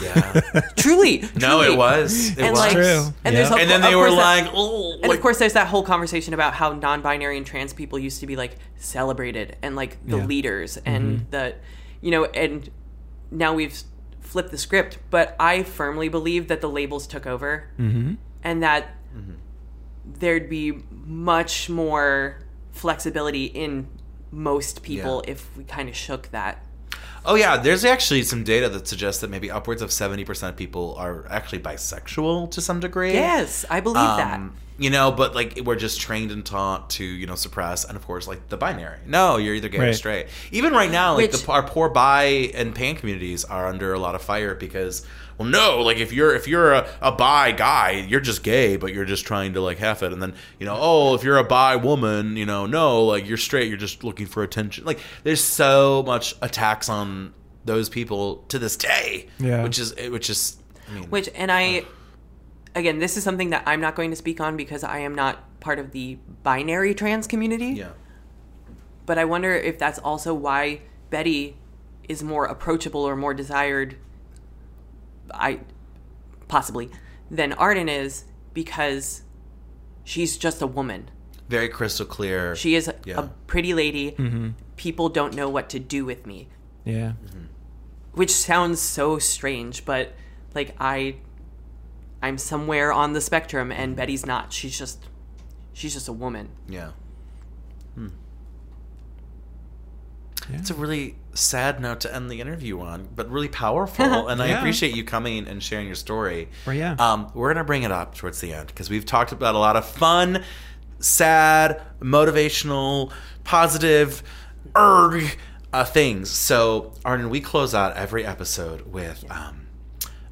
yeah. Truly, No, it was. It and was. like, True. And, there's a- And then they were course that- like, oh, and like, of course, there's that whole conversation about how non-binary and trans people used to be like celebrated and like the Yeah. leaders and mm-hmm. the, you know, and now we've flipped the script. But I firmly believe that the labels took over Mm-hmm. and that there'd be much more flexibility in most people Yeah. if we kind of shook that. Oh yeah, there's actually some data that suggests that maybe upwards of seventy percent of people are actually bisexual to some degree. Yes, I believe that. Um, You know, but like we're just trained and taught to you know suppress, and of course like the binary. No, you're either gay or straight. Even right now, like Which- the our poor bi and pan communities are under a lot of fire because well, no, like if you're if you're a, a bi guy, you're just gay, but you're just trying to like half it, and then you know, oh, if you're a bi woman, you know, no, like you're straight, you're just looking for attention. Like there's so much attacks on those people to this day, Yeah. which is which is. I mean, Which, and I, again, this is something that I'm not going to speak on because I am not part of the binary trans community. yeah. But I wonder if that's also why Betty is more approachable or more desired, I possibly, than Arden is because she's just a woman. very crystal clear. She is a, Yeah. a pretty lady. Mm-hmm. People don't know what to do with me, Yeah. Mm-hmm. which sounds so strange, but like I I'm somewhere on the spectrum and Betty's not. She's just she's just a woman. yeah. Hmm. Yeah. It's a really sad note to end the interview on, but really powerful. and I appreciate you coming and sharing your story. Well, yeah. Um, we're gonna bring it up towards the end because we've talked about a lot of fun, sad, motivational, positive, erg uh, things. So, Arden, we close out every episode with um,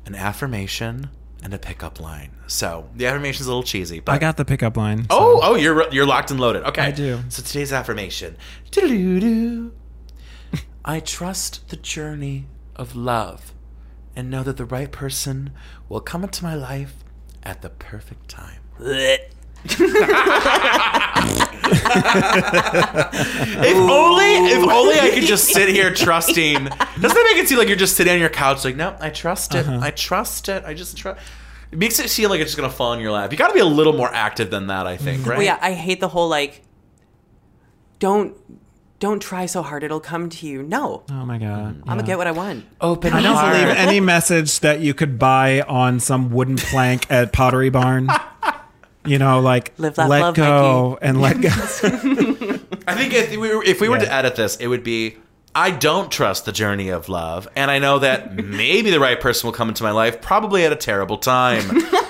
an affirmation and a pickup line. So the affirmation's a little cheesy, but I got the pickup line. so- Oh, oh, you're you're locked and loaded. Okay, I do. So today's affirmation: Doo-doo-doo. I trust the journey of love, and know that the right person will come into my life at the perfect time. If only, if only I could just sit here trusting. Doesn't that make it seem like you're just sitting on your couch, like, no, I trust it, uh-huh. I trust it, I just trust. It makes it seem like it's just gonna fall in your lap. You got to be a little more active than that, I think, mm-hmm. right? Well, yeah, I hate the whole like don't don't try so hard it'll come to you. No. Oh my god. Mm-hmm. I'm gonna get what I want. Open I don't believe any message that you could buy on some wooden plank at Pottery Barn. You know, like Live, laugh, let love, go and let go. I think if we were, if we were to edit this, it would be I don't trust the journey of love, and I know that maybe the right person will come into my life, probably at a terrible time.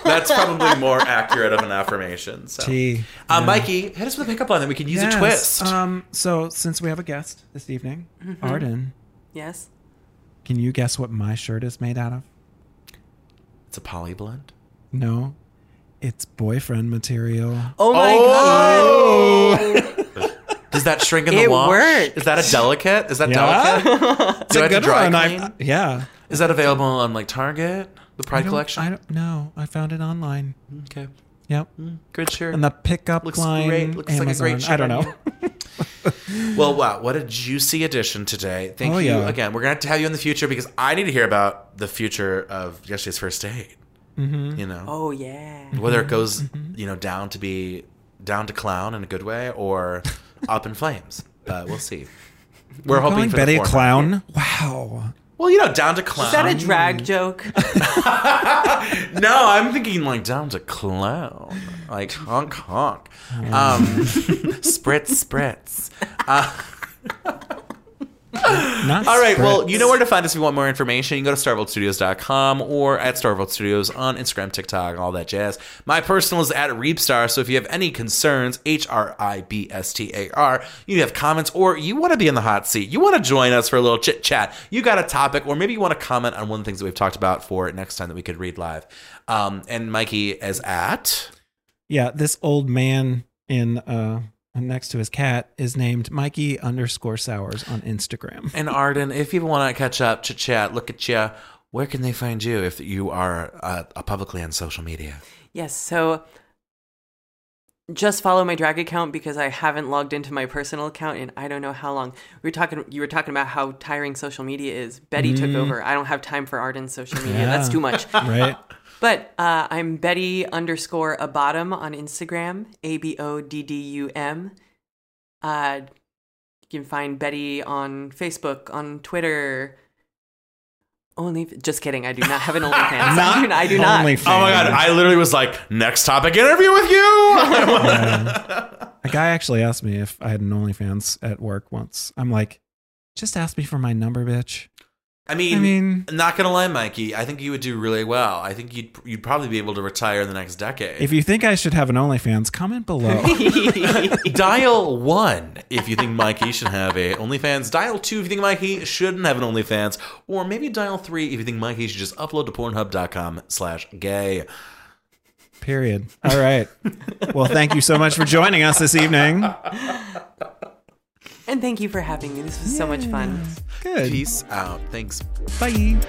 That's probably more accurate of an affirmation. So, Tea. uh, Yeah. Mikey, hit us with a pickup line that we can use Yes. a twist. Um, so since we have a guest this evening, Mm-hmm. Arden, Yes. can you guess what my shirt is made out of? it's a poly blend. No, it's boyfriend material. Oh my Oh! Does that shrink in the It wash? works. Is that a delicate? Is that Yeah. delicate? It's Do I a have to dry one. clean? I, yeah. Is that available on like Target? The Pride don't- collection. I don't know. I found it online. okay, Yep. good shirt. And the pickup Looks line. great. Looks like a great shirt I don't know. you. Well, wow, what a juicy edition today. Thank Oh, you yeah. again. We're going to have to have you in the future because I need to hear about the future of yesterday's first date. Mm-hmm. You know, Oh yeah. whether it goes, Mm-hmm. you know, down to be down to clown in a good way or up in flames. Uh, we'll see. We're hoping for Betty the a former. clown. Wow. Well, you know, down to clown. Is that a drag joke? No, I'm thinking like down to clown, like honk honk, um, spritz spritz. All right, well, you know where to find us if you want more information. You can go to starvoltstudios.com or at Starvolt Studios on Instagram, TikTok, all that jazz. My personal is at Hribstar, so if you have any concerns, H R I B S T A R, you have comments, or you want to be in the hot seat, you want to join us for a little chit chat, you got a topic, or maybe you want to comment on one of the things that we've talked about for next time that we could read live. Um, and Mikey is at. Yeah, this old man in uh next to his cat is named Mikey underscore Sowers on Instagram. And Arden, if people want to catch up, chit chat, look at you, where can they find you if you are uh, publicly on social media? Yes. So just follow my drag account because I haven't logged into my personal account in I don't know how long. We were talking. You were talking about how tiring social media is. Betty took over. I don't have time for Arden's social media. That's too much. Right? But uh, I'm Betty underscore Aboddum on Instagram, A B O D D U M. Uh, you can find Betty on Facebook, on Twitter. Only, just kidding. I do not have an OnlyFans. I do, I do not. OnlyFans. Oh my god, I literally was like, next topic interview with you. A guy actually asked me if I had an OnlyFans at work once. I'm like, just ask me for my number, bitch. I mean, I mean, not gonna lie, Mikey, I think you would do really well. I think you'd you'd probably be able to retire in the next decade. if you think I should have an OnlyFans, comment below. Dial one if you think Mikey should have a OnlyFans. Dial two if you think Mikey shouldn't have an OnlyFans, or maybe dial three if you think Mikey should just upload to Pornhub.com/gay. Period. All right. Well, thank you so much for joining us this evening. And thank you for having me. This was so much fun. Good. Peace out. Thanks. Bye.